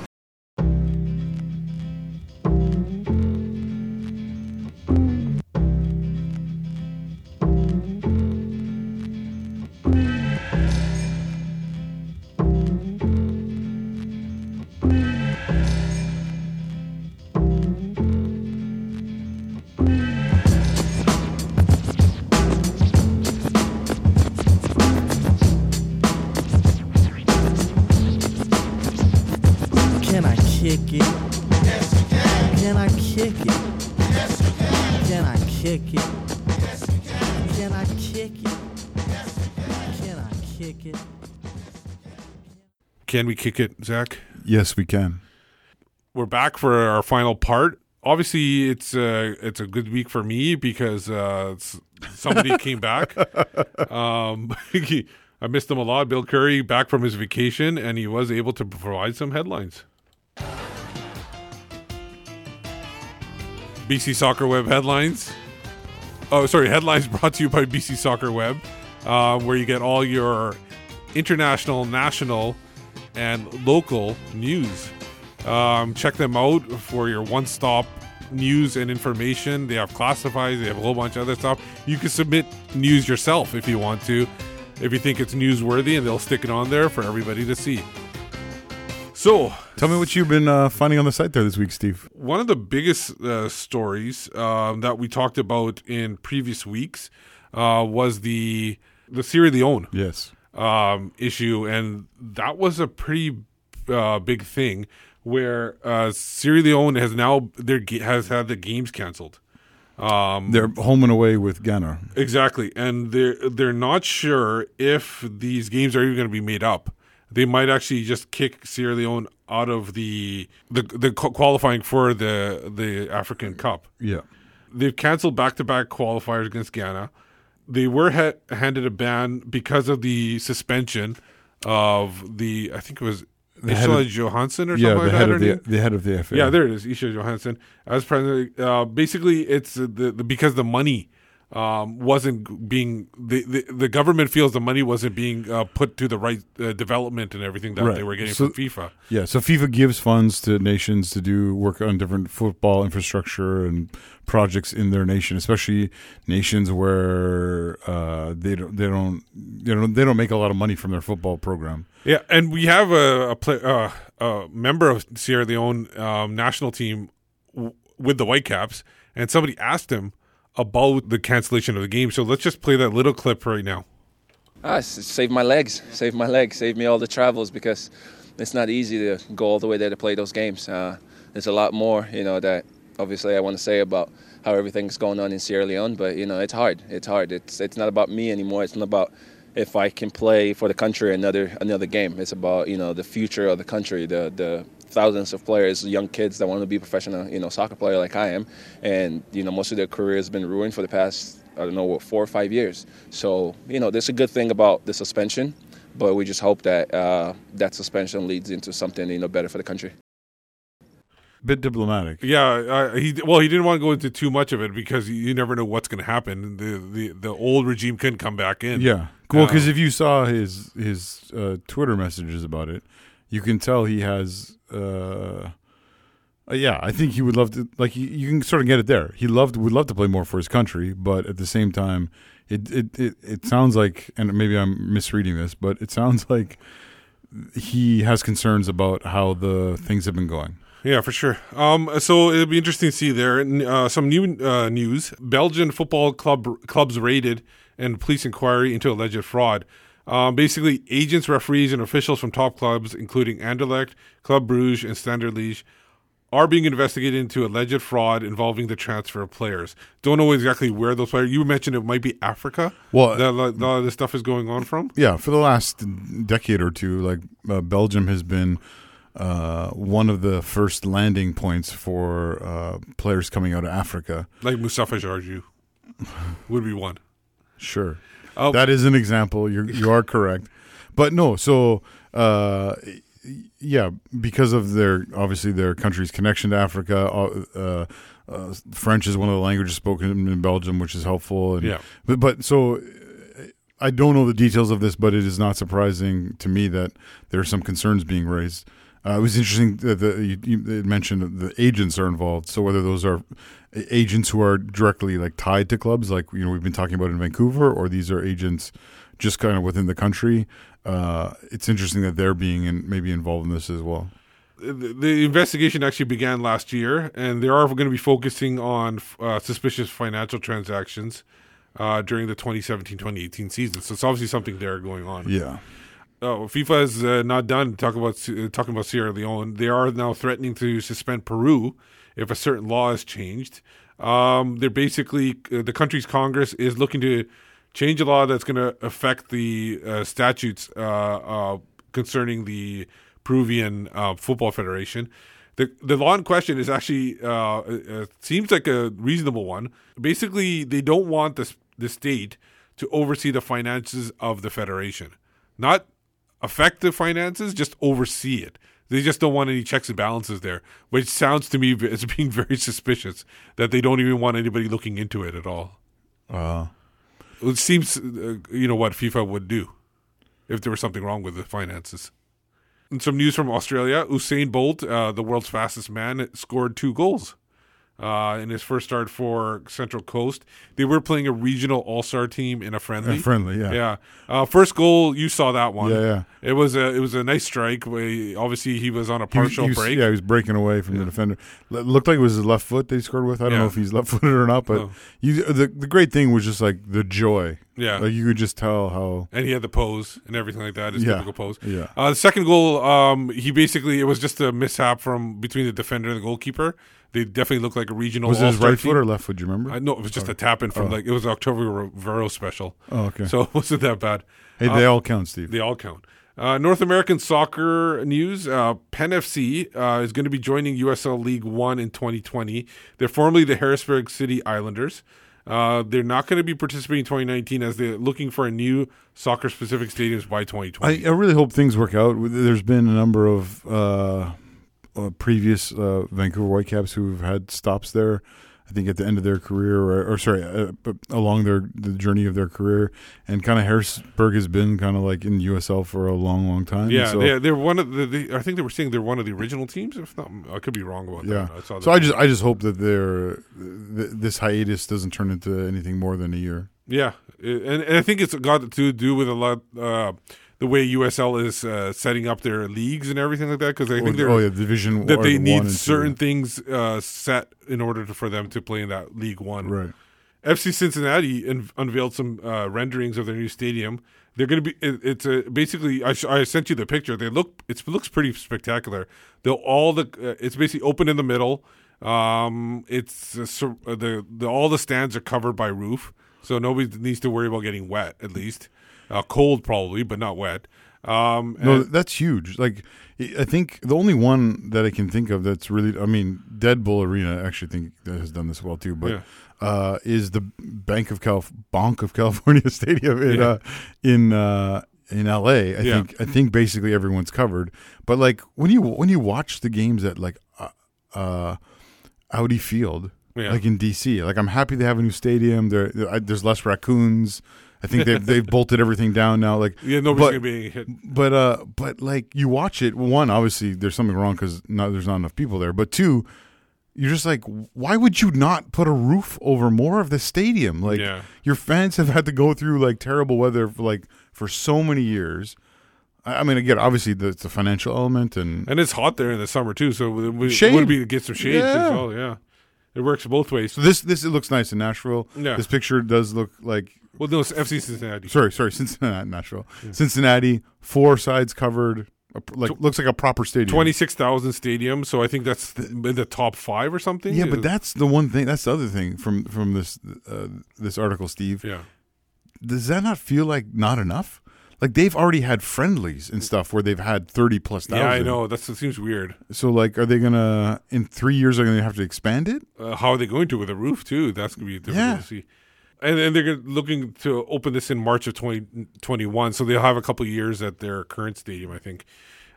Can we kick it, Zach? Yes, we can. We're back for our final part. Obviously, it's a it's a good week for me because uh, somebody came back. Um, I missed him a lot. Bill Curry back from his vacation, and he was able to provide some headlines. BC Soccer Web headlines. Oh, sorry, headlines brought to you by BC Soccer Web, uh, where you get all your international, national, and local news. Um, check them out for your one-stop news and information. They have classifieds. They have a whole bunch of other stuff. You can submit news yourself if you want to, if you think it's newsworthy, and they'll stick it on there for everybody to see. So, Tell me what you've been uh, finding on the site there this week, Steve. one of the biggest uh, stories um, that we talked about in previous weeks uh, was the the Sierra Leone Yes. Um, issue, and that was a pretty uh, big thing where uh, Sierra Leone has now their has had the games canceled. Um, They're home and away with Ghana. Exactly, and they're they're not sure if these games are even going to be made up. They might actually just kick Sierra Leone out of the the, the qualifying for the the African Cup. Yeah. They've canceled back to back qualifiers against Ghana. They were ha- handed a ban because of the suspension of the I think it was The Isla Johansen or yeah, something the like head that. of the the head of the FA. Yeah, there it is, Isha Johansen as president. Uh, basically, it's the, the because the money um, wasn't being the, the the government feels the money wasn't being uh, put to the right uh, development and everything that Right. they were getting So- from FIFA. Yeah, so FIFA gives funds to nations to do work on different football infrastructure and projects in their nation, especially nations where uh, they don't they don't they don't they don't make a lot of money from their football program. Yeah, and we have a a, play, uh, a member of Sierra Leone um, national team w- with the Whitecaps, and somebody asked him about the cancellation of the game. So let's just play that little clip right now. Ah, s- saved my legs, save my legs, save me all the travels because it's not easy to go all the way there to play those games. Uh, there's a lot more, you know, that obviously I want to say about how everything's going on in Sierra Leone, but you know, it's hard. It's hard. It's it's not about me anymore. It's not about if I can play for the country another another game. It's about you know the future of the country, the the thousands of players, young kids that want to be professional, you know, soccer player like I am, and you know, most of their career has been ruined for the past I don't know what four or five years. So you know, there's a good thing about the suspension, but we just hope that uh, that suspension leads into something you know better for the country. Bit diplomatic. Yeah, uh, he well, he didn't want to go into too much of it because you, you never know what's going to happen. The, the the old regime couldn't come back in. Yeah, well, Uh, because if you saw his his uh, Twitter messages about it, you can tell he has. Uh, uh, yeah, I think he would love to. Like you, you can sort of get it there. He loved would love to play more for his country, but at the same time, it it it, it sounds like, and maybe I'm misreading this, but it sounds like he has concerns about how the things have been going. Yeah, for sure. Um, so it'll be interesting to see there. Uh, some new uh, news: Belgian football club clubs raided and police inquiry into alleged fraud. Um, basically, agents, referees, and officials from top clubs, including Anderlecht, Club Bruges, and Standard Liège, are being investigated into alleged fraud involving the transfer of players. Don't know exactly where those players. You mentioned it might be Africa. Well, that a lot of this stuff is going on from. Yeah, for the last decade or two, like uh, Belgium has been uh, one of the first landing points for uh, players coming out of Africa. Like Mustapha Jarju would be one. Sure, Oh. that is an example. You you are correct, but no. So uh, yeah, because of their obviously their country's connection to Africa. Uh, uh, uh, French is one of the languages spoken in Belgium, which is helpful. And, Yeah. but but so I don't know the details of this, but it is not surprising to me that there are some concerns being raised. Uh, it was interesting that the, you, you mentioned that the agents are involved. So whether those are agents who are directly like tied to clubs, like you know we've been talking about in Vancouver, or these are agents just kind of within the country, uh, it's interesting that they're being in, maybe involved in this as well. the, the investigation actually began last year, and they are going to be focusing on uh, suspicious financial transactions uh, during the 2017-2018 season. So it's obviously something there going on. Yeah. Oh, FIFA is uh, not done talk about uh, talking about Sierra Leone. They are now threatening to suspend Peru if a certain law is changed. Um, they're basically uh, the country's Congress is looking to change a law that's going to affect the uh, statutes uh, uh, concerning the Peruvian Football Federation. The the law in question is actually seems like a reasonable one. Basically, they don't want the the state to oversee the finances of the federation, not affect the finances, just oversee it. They just don't want any checks and balances there, which sounds to me as being very suspicious that they don't even want anybody looking into it at all. Uh, It seems, uh, you know, what FIFA would do if there was something wrong with the finances. And some news from Australia: Usain Bolt, uh, the world's fastest man, scored two goals uh, in his first start for Central Coast. They were playing a regional all-star team in a friendly. A friendly, yeah. yeah. Uh, first goal, you saw that one. Yeah, yeah. It was a it was a nice strike. Obviously, he was on a He was- partial he was- break. Yeah, he was breaking away from the defender. L- looked like it was his left foot that he scored with. I don't Yeah. know if he's left footed or not, but you, the the great thing was just like the joy. Yeah. like you could just tell how. and he had the pose and everything like that. His Yeah, typical pose. yeah. Uh, the second goal, um, he basically it was just a mishap from between the defender and the goalkeeper. They definitely looked like a regional. Was it his right team. foot or left foot? Do you remember? I know it was just a tap in from Oh. like it was Octavio Rivero special. Oh, okay. So it wasn't that bad. Hey, they Uh, all count, Steve. They all count. Uh, North American soccer news: uh, Penn FC uh, is going to be joining USL League One in 2020. They're formerly the Harrisburg City Islanders. Uh, they're not going to be participating in 2019 as they're looking for a new soccer-specific stadiums by 2020. I, I really hope things work out. There's been a number of uh, previous uh, Vancouver Whitecaps who've had stops there. I think at the end of their career, or, or sorry, uh, along their the journey of their career, and kind of Harrisburg has been kind of like in USL for a long, long time. yeah, so, they're, they're one of the, the. I think they were saying they're one of the original teams. If not, I could be wrong about yeah. that. I saw so. I just I just hope that their th- this hiatus doesn't turn into anything more than a year. Yeah, and, and I think it's got to do with a lot uh, the way USL is uh, setting up their leagues and everything like that. Because I think they're oh, yeah, Division that they the need and two. certain things uh, set in order to, for them to play in that League One. Right. FC Cincinnati un- unveiled some uh, renderings of their new stadium. They're going to be. It, it's a, basically. I, sh- I sent you the picture. They look. It looks pretty spectacular. They'll all the. Uh, it's basically open in the middle. Um, it's uh, the the all the stands are covered by roof, so nobody needs to worry about getting wet. At least, uh, cold probably, but not wet. Um, No, that's huge. Like, I think the only one that I can think of that's really, I mean, Dead Bull Arena I actually think that has done this well too, but Yeah. uh, is the Bank of Calif- Bank of California Stadium in Yeah. uh, in uh, in L.A. I Yeah. think I think basically everyone's covered. But like when you when you watch the games at like uh, uh, Audi Field, Yeah. like in D.C., like I'm happy they have a new stadium. There, there there's less raccoons. I think they've they've bolted everything down now. Like Yeah, nobody's but- gonna be hit. but uh, but like you watch it. One, obviously, there's something wrong because not, there's not enough people there. But two, you're just like, why would you not put a roof over more of the stadium? Like Yeah. your fans have had to go through like terrible weather for like for so many years. I, mean, again, obviously the, the financial element and And it's hot there in the summer too, so it would, Shade. would be to get some shade Yeah. as well. Yeah, it works both ways. so this this it looks nice in Nashville. Yeah. This picture does look like Well, no, it's FC Cincinnati. sorry sorry Cincinnati Nashville Cincinnati four sides covered like looks like a proper stadium. Twenty six thousand stadium, so I think that's in the top five or something. Yeah, but that's the one thing. That's the other thing from from this uh, this article, Steve. Yeah. Does that not feel like not enough? Like they've already had friendlies and stuff where they've had thirty plus thousand. yeah, I know. That's it seems weird. So like, are they gonna in three years? Are they gonna have to expand it? Uh, how are they going to with a roof too? That's gonna be difficult Yeah. to see. And then they're gonna- looking to open this in March of twenty twenty one, so they'll have a couple years at their current stadium, I think.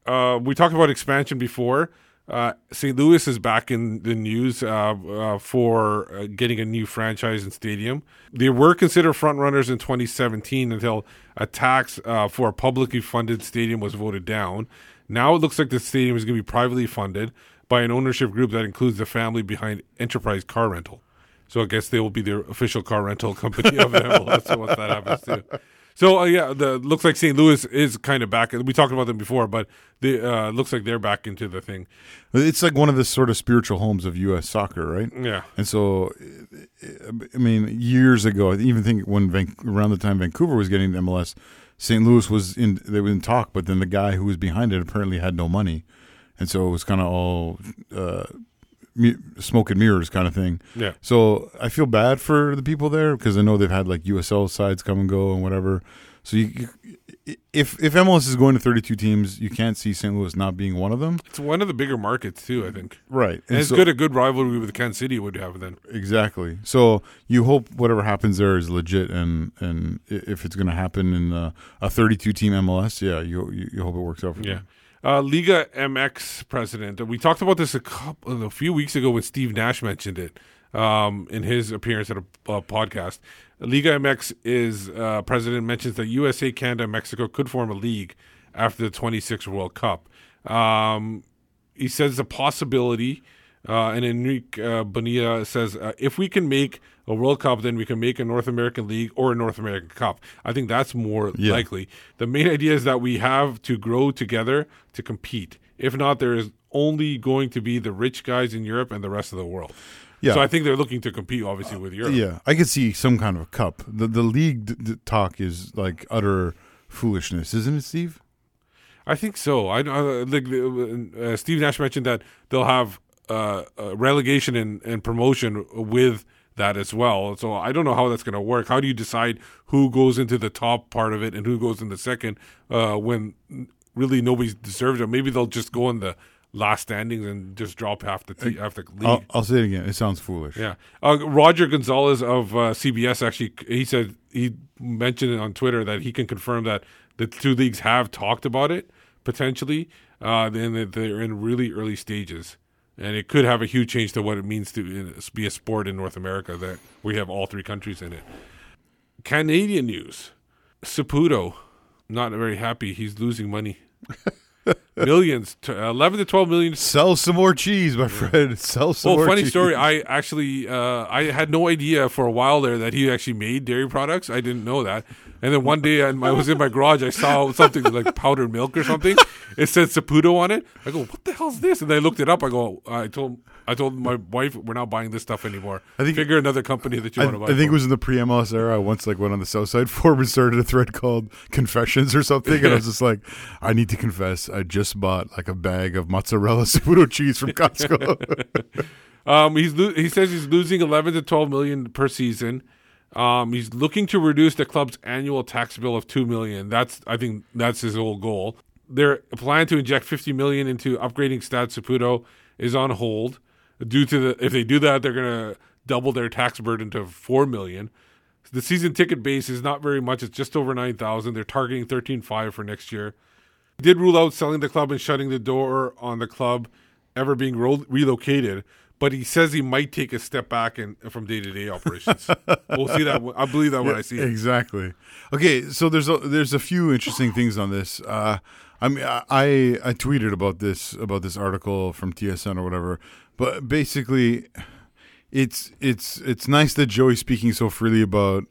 Uh, we talked about expansion before. Uh, St. Louis is back in the news uh, uh, for uh, getting a new franchise and stadium. They were considered front runners in 2017 until a tax uh, for a publicly funded stadium was voted down. Now it looks like the stadium is going to be privately funded by an ownership group that includes the family behind Enterprise Car Rental. So I guess they will be the official car rental company of MLS once that happens too. So uh, yeah, the looks like St. Louis is kind of back. We talked about them before, but the uh, looks like they're back into the thing. It's like one of the sort of spiritual homes of U.S. soccer, right? Yeah. And so, I mean, years ago, I even think when Van- around the time Vancouver was getting MLS, St. Louis was in they were in talk, but then the guy who was behind it apparently had no money, and so it was kind of all uh, smoke and mirrors kind of thing. Yeah. So I feel bad for the people there because I know they've had like USL sides come and go and whatever. So you, you if if MLS is going to 32 teams, you can't see St. Louis not being one of them. It's one of the bigger markets too, I think. Right. And, it's so- good a good rivalry with Kansas City would have then. Exactly. So you hope whatever happens there is legit, and and if it's going to happen in uh, a 32 team MLS, yeah, you, you you hope it works out for you. Yeah. them. Uh, Liga MX president. We talked about this a couple, a few weeks ago when Steve Nash mentioned it um, in his appearance at a uh, podcast. Liga MX is uh, president mentions that USA, Canada, Mexico could form a league after the 26 World Cup. Um, he says a possibility. Uh, and Enrique uh, Bonilla says uh, if we can make a World Cup, then we can make a North American League or a North American Cup. I think that's more Yeah. likely. The main idea is that we have to grow together to compete. If not, there is only going to be the rich guys in Europe and the rest of the world. Yeah. So I think they're looking to compete, obviously, with Europe. Yeah, I could see some kind of a cup. The the league d- d- talk is like utter foolishness, isn't it, Steve? I think so. I, I like uh, Steve Nash mentioned that they'll have uh, uh, relegation and, and promotion with that as well. So I don't know how that's going to work. How do you decide who goes into the top part of it and who goes in the second uh, when really nobody's deserves it? Maybe they'll just go in the last standings and just drop half the te- half the league. I'll, I'll say it again. It sounds foolish. Yeah. Uh, Roger Gonzalez of uh, CBS actually, he said, he mentioned it on Twitter that he can confirm that the two leagues have talked about it potentially, uh, and that they're in really early stages. And it could have a huge change to what it means to uh, be a sport in North America that we have all three countries in it. Canadian news Saputo, not very happy. He's losing money. Millions, to 11 to 12 million. Sell some more cheese, my friend. Sell some Well, more funny cheese. story. I actually, uh, I had no idea for a while there that he actually made dairy products. I didn't know that. And then one day, I I was in my garage. I saw something like powdered milk or something. It said Saputo on it. I go, "What the hell's this?" And I looked it up. I go, I told, I told my wife, "We're not buying this stuff anymore. I think- figure another company that you I, want to buy." I think it was in the pre-MLS era. I once like went on the South Side Forum and started a thread called "Confessions" or something, and I was just like, "I need to confess, I just bought like a bag of mozzarella Saputo cheese from Costco." Um, he's lo- he says he's losing 11 to 12 million per season. Um, he's looking to reduce the club's annual tax bill of 2 million. That's I think that's his whole goal. Their plan to inject 50 million into upgrading Stade Saputo is on hold due to the if they do that they're going to double their tax burden to 4 million. The season ticket base is not very much. It's just over 9,000. They're targeting 13.5 for next year. He did rule out selling the club and shutting the door on the club ever being ro- relocated, but he says he might take a step back in, from day to day operations. we'll see that. I believe that when I see it. Exactly. Okay, so there's a, there's a few interesting things on this. Uh, I mean, I I tweeted about this about this article from TSN or whatever, but basically, it's it's it's nice that Joey's speaking so freely about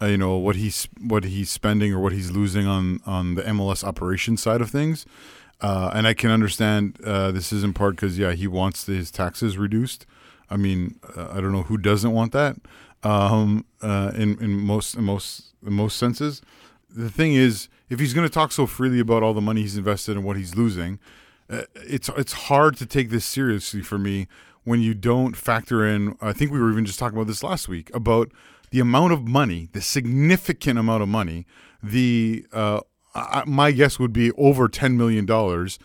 uh, you know what he's what he's spending or what he's losing on on the MLS operation side of things. Uh, and I can understand uh, this is in part because yeah he wants his taxes reduced. I mean uh, I don't know who doesn't want that um, uh, in in most in most in most senses. The thing is, if he's going to talk so freely about all the money he's invested and what he's losing, it's it's hard to take this seriously for me when you don't factor in. I think we were even just talking about this last week about the amount of money, the significant amount of money. The uh, I, my guess would be over ten million dollars.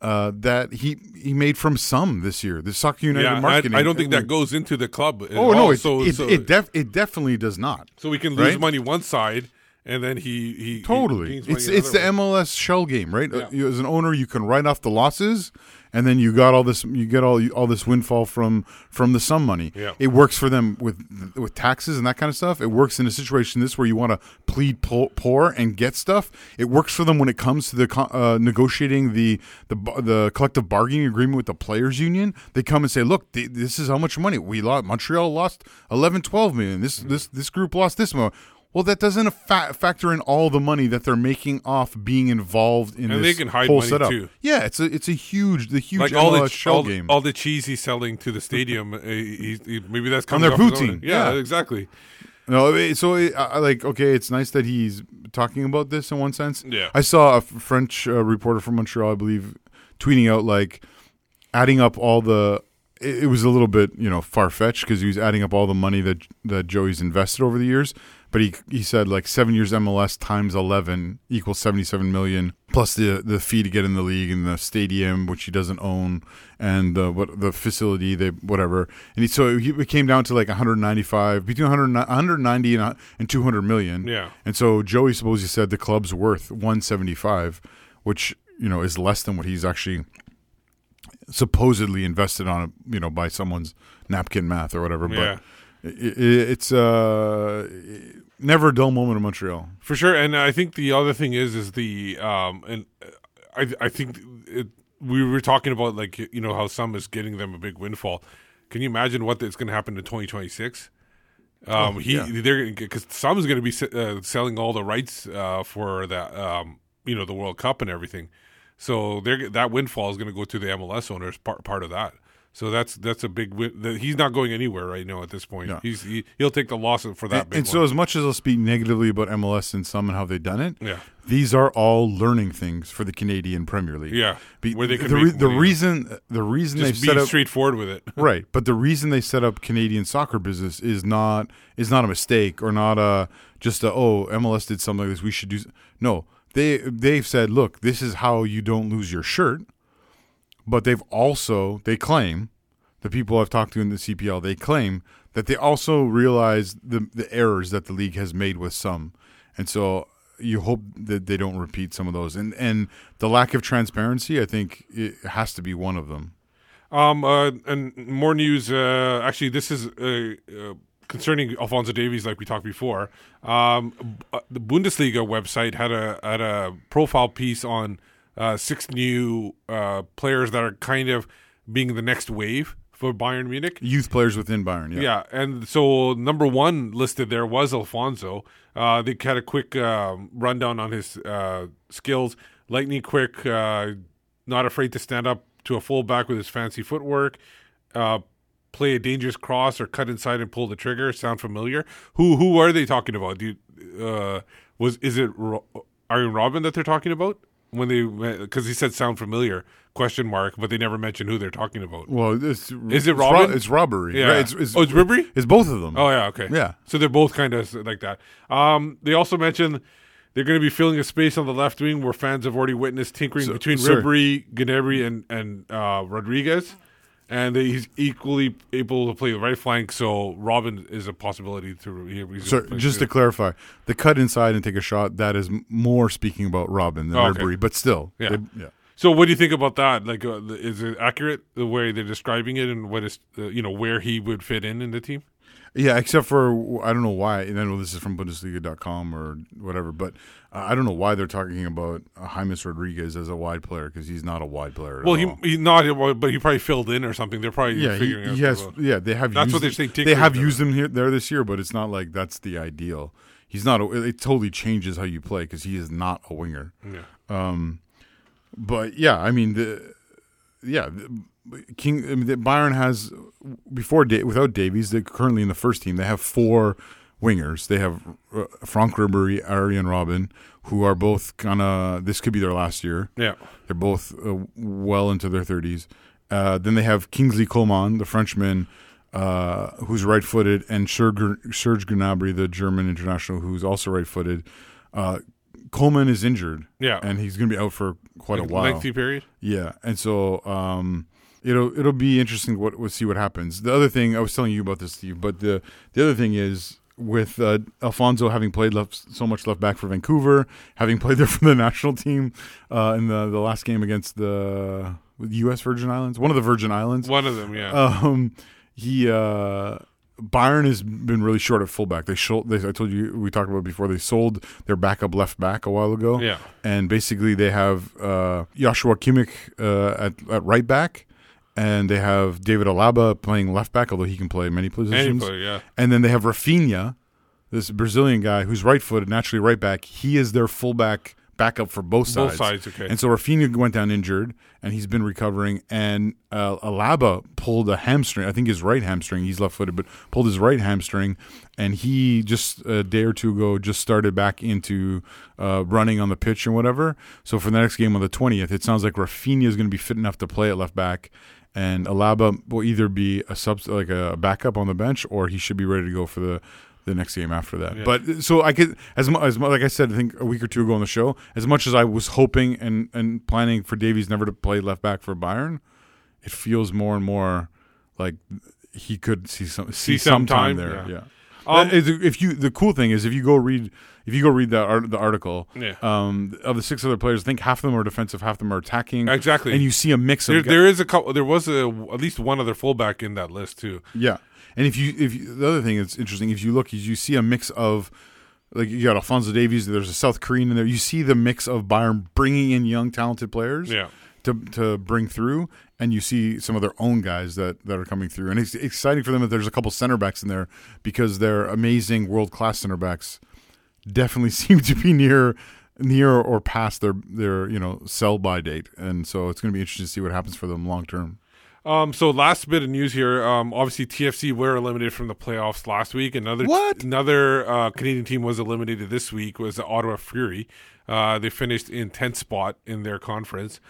Uh, that he he made from SUM this year, the Soccer United Yeah, I, marketing. I don't think that goes into the club. at Oh no, it so, it, so, it, def, it definitely does not. so we can lose right? money one side, and then he he he Totally, money it's it's the way. MLS shell game, right? Yeah. Uh, as an owner, you can write off the losses, and then you got all this, you get all all this windfall from from the SUM money. Yeah. It works for them with with taxes and that kind of stuff. It works in a situation this where you want to plead po- poor and get stuff. It works for them when it comes to the uh, negotiating the the the collective bargaining agreement with the players union. They come and say, "Look, th- this is how much money we lost. Montreal lost 11, 12 million. This this this group lost this amount." Well, that doesn't fa- factor in all the money that they're making off being involved in And this they can hide whole money, setup. too. Yeah, it's a it's a huge the huge like all MLS the shell all, game. all the cheese he's selling to the stadium. uh, he, he, maybe that's On coming their poutine, Yeah, yeah. exactly. No, so it, I I like okay, it's nice that he's talking about this in one sense. Yeah. I saw a French uh, reporter from Montreal, I believe, tweeting out like adding up all the it, it was a little bit you know far fetched because he was adding up all the money that that Joey's invested over the years. But he he said like seven years MLS times eleven equals seventy seven million plus the the fee to get in the league and the stadium which he doesn't own and the what the facility they whatever and he, so he, it came down to like one hundred ninety five between 100, 190 and, and two hundred million. Yeah. And so Joey supposedly said the club's worth one seventy five, which you know is less than what he's actually supposedly invested on you know by someone's napkin math or whatever Yeah. but it, it, it's uh never a dull moment in montreal For sure, and I think the other thing is is the um and I I think it, we were talking about like you know how SUM is getting them a big windfall. Can you imagine what is going to happen in 2026? Um, Oh, he yeah. they're because SUM is going to be uh, selling all the rights uh, for that um you know the World Cup and everything, so they're that windfall is going to go to the MLS owners part part of that. So that's that's a big win. the- He's not going anywhere right now at this point. Yeah. He's he, he'll take the loss for that and, and so as much as i'll speak negatively about mls and SUM and how they've done it Yeah. these are all learning things for the canadian premier league Yeah, Be- where they the, the reason the reason they've set up straightforward with it. right but the reason they set up canadian soccer business is not is not a mistake or not a just a oh mls did something like this we should do no they they've said look this is how you don't lose your shirt but they've also they claim the people I've talked to in the CPL they claim that they also realize the the errors that the league has made with SUM, and so you hope that they don't repeat some of those. And and the lack of transparency, I think, it has to be one of them. Um, uh, and more news. Uh, actually, this is uh, uh, concerning Alphonso Davies, like we talked before. Um, uh, the Bundesliga website had a had a profile piece on uh, six new uh, players that are kind of being the next wave for Bayern Munich. Youth players within Bayern, yeah. Yeah, and so number one listed there was Alphonso. Uh, they had a quick um rundown on his uh, skills: lightning quick, uh, not afraid to stand up to a fullback with his fancy footwork, uh, play a dangerous cross or cut inside and pull the trigger. Sound familiar? Who who are they talking about? Do you, uh, was is it Ro- Arjen Robben that they're talking about? When they because he said sound familiar question mark, but they never mentioned who they're talking about. Well, it's, Is it it's ro- Robben? it's robbery. Yeah. right? It's, it's, oh, it's Ribery. It's both of them. Oh yeah, okay. Yeah. So they're both kind of like that. Um, they also mentioned they're going to be filling a space on the left wing where fans have already witnessed tinkering So- between sorry. Ribery, Gnabry, and and uh, Rodriguez, and he's equally able to play the right flank. So Robben is a possibility to. He, So just too. to clarify, the cut inside and take a shot that is more speaking about Robben than Oh, okay. Ribery, but still, Yeah. they- yeah. So what do you think about that? Like, uh, is it accurate the way they're describing it, and what is uh, you know where he would fit in in the team? Yeah, except for I don't know why. And I know this is from Bundesliga.com or whatever, but uh, I don't know why they're talking about uh, James Rodriguez as a wide player because he's not a wide player. At Well, he all. he not, but he probably filled in or something. They're probably yeah, figuring he has. about- Yeah, they have. That's used, what they're saying. They have used him here there this year, but it's not like that's the ideal. He's not. A, it totally changes how you play because he is not a winger. Yeah. Um, but yeah, I mean the yeah. The, King I mean, Bayern has before without Davies. They're currently in the first team. They have four wingers. They have uh, Franck Ribery, Arjen Robben, who are both kind of. This could be their last year. Yeah. they're both uh, well into their thirties. Uh, then they have Kingsley Coman, the Frenchman, uh, who's right-footed, and Serge, Serge Gnabry, the German international, who's also right-footed. Uh, Coman is injured, Yeah. and he's going to be out for quite Like a while, lengthy period? Yeah, and so um, it'll it'll be interesting what we'll see what happens. The other thing I was telling you about this, Steve, but the the other thing is with uh, Alphonso having played left so much left back for Vancouver, having played there for the national team uh, in the the last game against the U.S. Virgin Islands, one of the Virgin Islands, One of them, yeah. Um, he uh, Bayern has been really short at fullback. They sold. They, I told you we talked about it before. They sold their backup left back a while ago. Yeah. and basically they have uh, Joshua Kimmich uh, at at right back. And they have David Alaba playing left back, although he can play many positions. player, yeah. And then they have Rafinha, this Brazilian guy who's right footed, naturally right back. He is their fullback backup for both sides. Both sides. okay. And so Rafinha went down injured, and he's been recovering. And uh, Alaba pulled a hamstring. I think his right hamstring. He's left footed, but pulled his right hamstring, and he just a day or two ago just started back into uh, running on the pitch and whatever. So for the next game on the twentieth, it sounds like Rafinha is going to be fit enough to play at left back. And Alaba will either be a sub like a backup on the bench or he should be ready to go for the the next game after that. Yeah. But so I could as mu- as like I said I think a week or two ago on the show, as much as I was hoping and and planning for Davies never to play left back for Bayern, it feels more and more like he could see some see, See some time there. yeah. Yeah. Um, if you the cool thing is if you go read if you go read the art, the article Yeah. um, of the six other players, I think half of them are defensive, half of them are attacking. Exactly. and you see a mix of There, there is a couple. There was a at least one other fullback in that list too. Yeah, and if you if you, the other thing that's interesting, if you look, is you see a mix of like you got Alphonso Davies. There's a South Korean in there. You see the mix of Bayern bringing in young talented players. Yeah. To, to bring through, and you see some of their own guys that, that are coming through, and it's exciting for them that there's a couple center backs in there because they're amazing world class center backs. Definitely seem to be near near or past their their you know sell by date, and so it's going to be interesting to see what happens for them long term. Um, so last bit of news here. Um, obviously TFC were eliminated from the playoffs last week. Another What? Another uh, Canadian team was eliminated this week. Was the Ottawa Fury. Uh, they finished in tenth spot in their conference.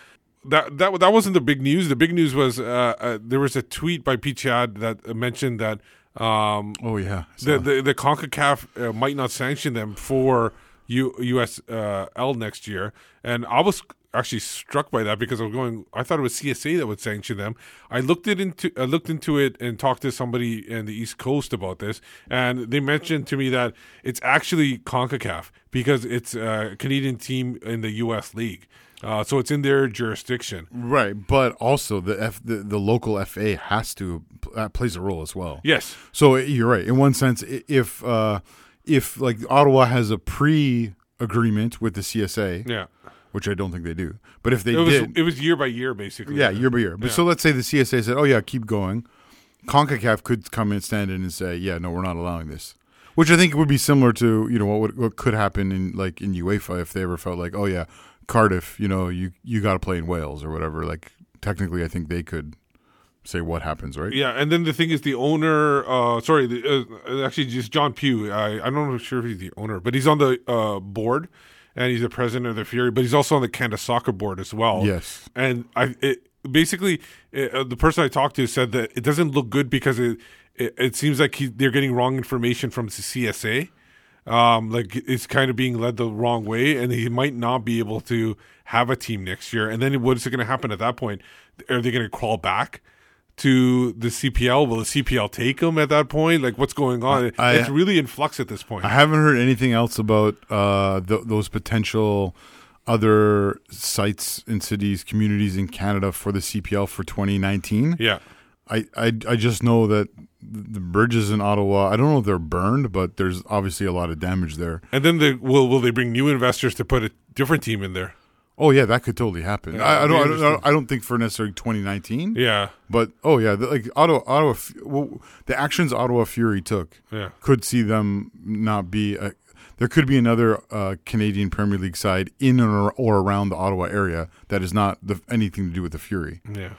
That that that wasn't the big news. The big news was uh, uh, there was a tweet by Pete Chad that mentioned that. Um, oh yeah, the the, the Concacaf uh, might not sanction them for U, USL next year, and I was actually struck by that because I was going. I thought it was CSA that would sanction them. I looked it into I looked into it and talked to somebody in the East Coast about this, and they mentioned to me that it's actually Concacaf because it's a Canadian team in the US League, uh, so it's in their jurisdiction. Right, but also the F the, the local FA has to uh, plays a role as well. Yes. So you're right. In one sense, if uh, if like Ottawa has a pre agreement with the CSA, Yeah. which I don't think they do, but if they it was did, it was year by year basically. yeah, year by year. But Yeah. so let's say the CSA said, "Oh yeah, keep going." Concacaf could come in, stand in, and say, "Yeah, no, we're not allowing this." Which I think would be similar to you know what would, what could happen in like in UEFA if they ever felt like, "Oh yeah, Cardiff, you know, you you got to play in Wales or whatever." Like technically, I think they could say what happens, right? Yeah, and then the thing is, the owner. Uh, sorry, the, uh, actually, just John Pugh. I I'm not sure if he's the owner, but he's on the uh, board, and he's the president of the Fury. But he's also on the Canada Soccer Board as well. Yes. and I it, basically uh, the person I talked to said that it doesn't look good because it it, it seems like he, they're getting wrong information from the CSA. Um, like it's kind of being led the wrong way, and he might not be able to have a team next year. And then what is going to happen at that point? Are they going to crawl back to the CPL? Will the CPL take him at that point? Like what's going on? I- it's really in flux at this point. I haven't heard anything else about uh, th- those potential other sites in cities, communities in Canada for the CPL for 2019. Yeah. I, I, I just know that the bridges in Ottawa, I don't know if they're burned, but there's obviously a lot of damage there. And then they will will they bring new investors to put a different team in there? Oh yeah, that could totally happen. Yeah, I, I don't, I don't. I don't think for necessarily 2019. Yeah. but oh yeah, the, like Ottawa, Ottawa, well, the actions Ottawa Fury took, Yeah. could see them not be. A, there could be another uh, Canadian Premier League side in or, or around the Ottawa area that is not the, anything to do with the Fury. Yeah.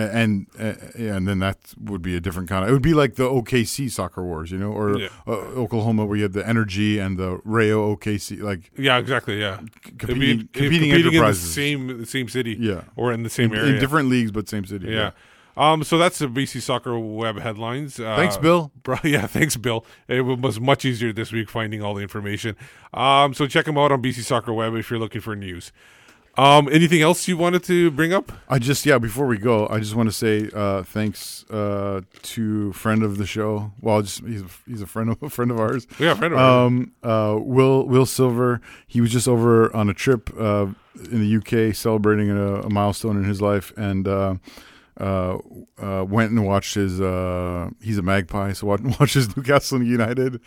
And uh, and then that would be a different kind of. It would be like the OKC soccer wars, you know, or Yeah. uh, Oklahoma where you had the Energy and the Rayo OKC, like Yeah, exactly. Yeah, competing, be- it'd- competing, in the enterprises. same the same city. Yeah. or in the same in, area, in different leagues, but same city. Yeah. Um, so that's the BC Soccer Web headlines. Uh, Thanks, Bill. Bro, yeah, thanks, Bill. It was much easier this week finding all the information. Um, so check them out on BC Soccer Web if you're looking for news. Um, anything else you wanted to bring up? I just yeah. Before we go, I just want to say uh, thanks uh, to friend of the show. Well, just he's a, he's a friend of a friend of ours. Yeah, a friend of ours. Um, uh, Will Will Silver. He was just over on a trip uh, in the UK celebrating a, a milestone in his life, and uh, uh, uh, went and watched his. Uh, he's a Magpie, so watched, watched his Newcastle United.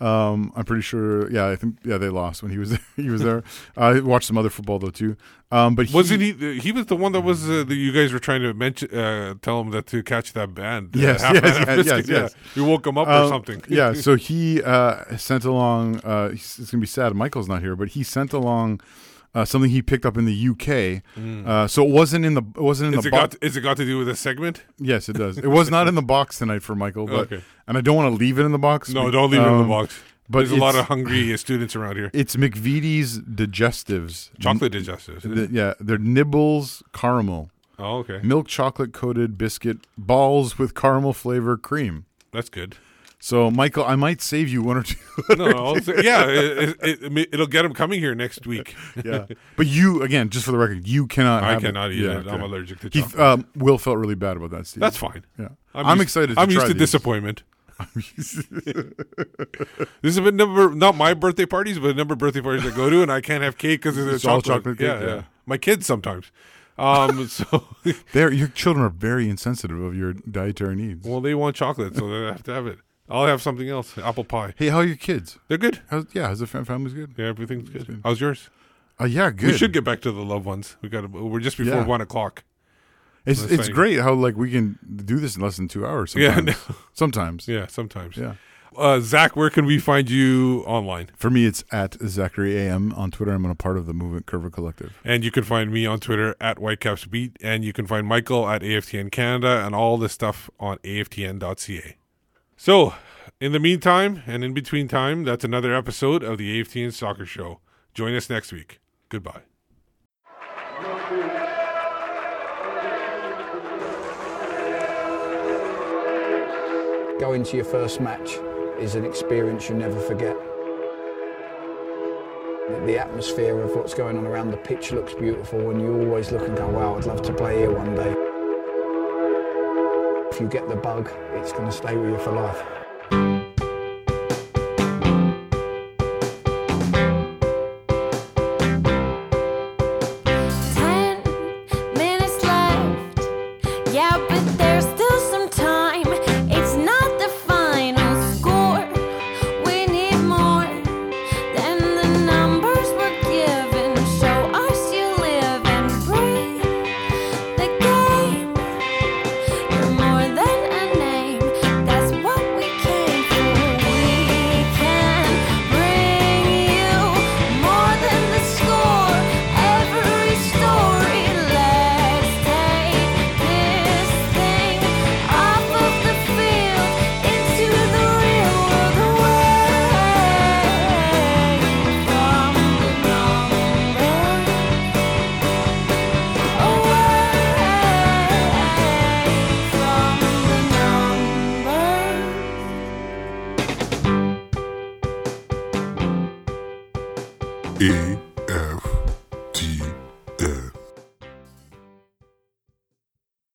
Um, I'm pretty sure. Yeah, I think yeah they lost when he was there. he was there. I watched some other football though too. Um, but Wasn't he? He was the one that was uh, that you guys were trying to mention, uh, tell him that to catch that band. uh, Yes, yes, yes, yes, yes. You woke him up or Um, something. yeah, so he uh, sent along. Uh, it's it's gonna be sad. Michael's not here, but he sent along uh, something he picked up in the UK. Mm. Uh, so it wasn't in the it wasn't in Is the box. is it got to do with a segment? Yes, it does. It was not in the box tonight for Michael, but Okay. and I don't want to leave it in the box. No, don't leave it in the um, box. But There's a lot of hungry students around here. It's McVitie's digestives, Chocolate digestives. The- yeah, they're nibbles caramel. Oh, okay. Milk chocolate coated biscuit balls with caramel flavor cream. That's good. So, Michael, I might save you one or two. No, I'll say- yeah, it, it, it, it'll get him coming here next week. yeah, but you again, just for the record, you cannot. I cannot it. eat Yeah, it. I'm allergic to He, chocolate. um, Will felt really bad about that. Steve. That's fine. Yeah, I'm I'm, used- excited. To I'm used to these. disappointment. This has been number not my birthday parties, but a number of birthday parties I go to, and I can't have cake because it's, It's a all chocolate. chocolate cake, yeah, yeah. yeah. My kids sometimes. Um, so your children are very insensitive of your dietary needs. well, they want chocolate, so they have to have it. I'll have something else. Apple pie. Hey, how are your kids? They're good. How's, yeah, how's the fam- family's good? Yeah, everything's good. How's yours? Uh, yeah, good. We should get back to the loved ones. We got. We're just before Yeah. one o'clock. It's That's it's great how like we can do this in less than two hours. Yeah, Sometimes. no. sometimes. Yeah, sometimes. Yeah. Uh, Zach, where can we find you online? For me, it's at Zachary AM on Twitter. I'm a part of the Movement Curva Collective. And you can find me on Twitter at WhitecapsBeat, and you can find Michael at AFTN Canada, and all this stuff on AFTN.ca. So, in the meantime, and in between time, that's another episode of the AFTN Soccer Show. Join us next week. Goodbye. Going to your first match is an experience you never forget. The atmosphere of what's going on around the pitch looks beautiful, and you always look and go, wow, I'd love to play here one day. If you get the bug, it's going to stay with you for life.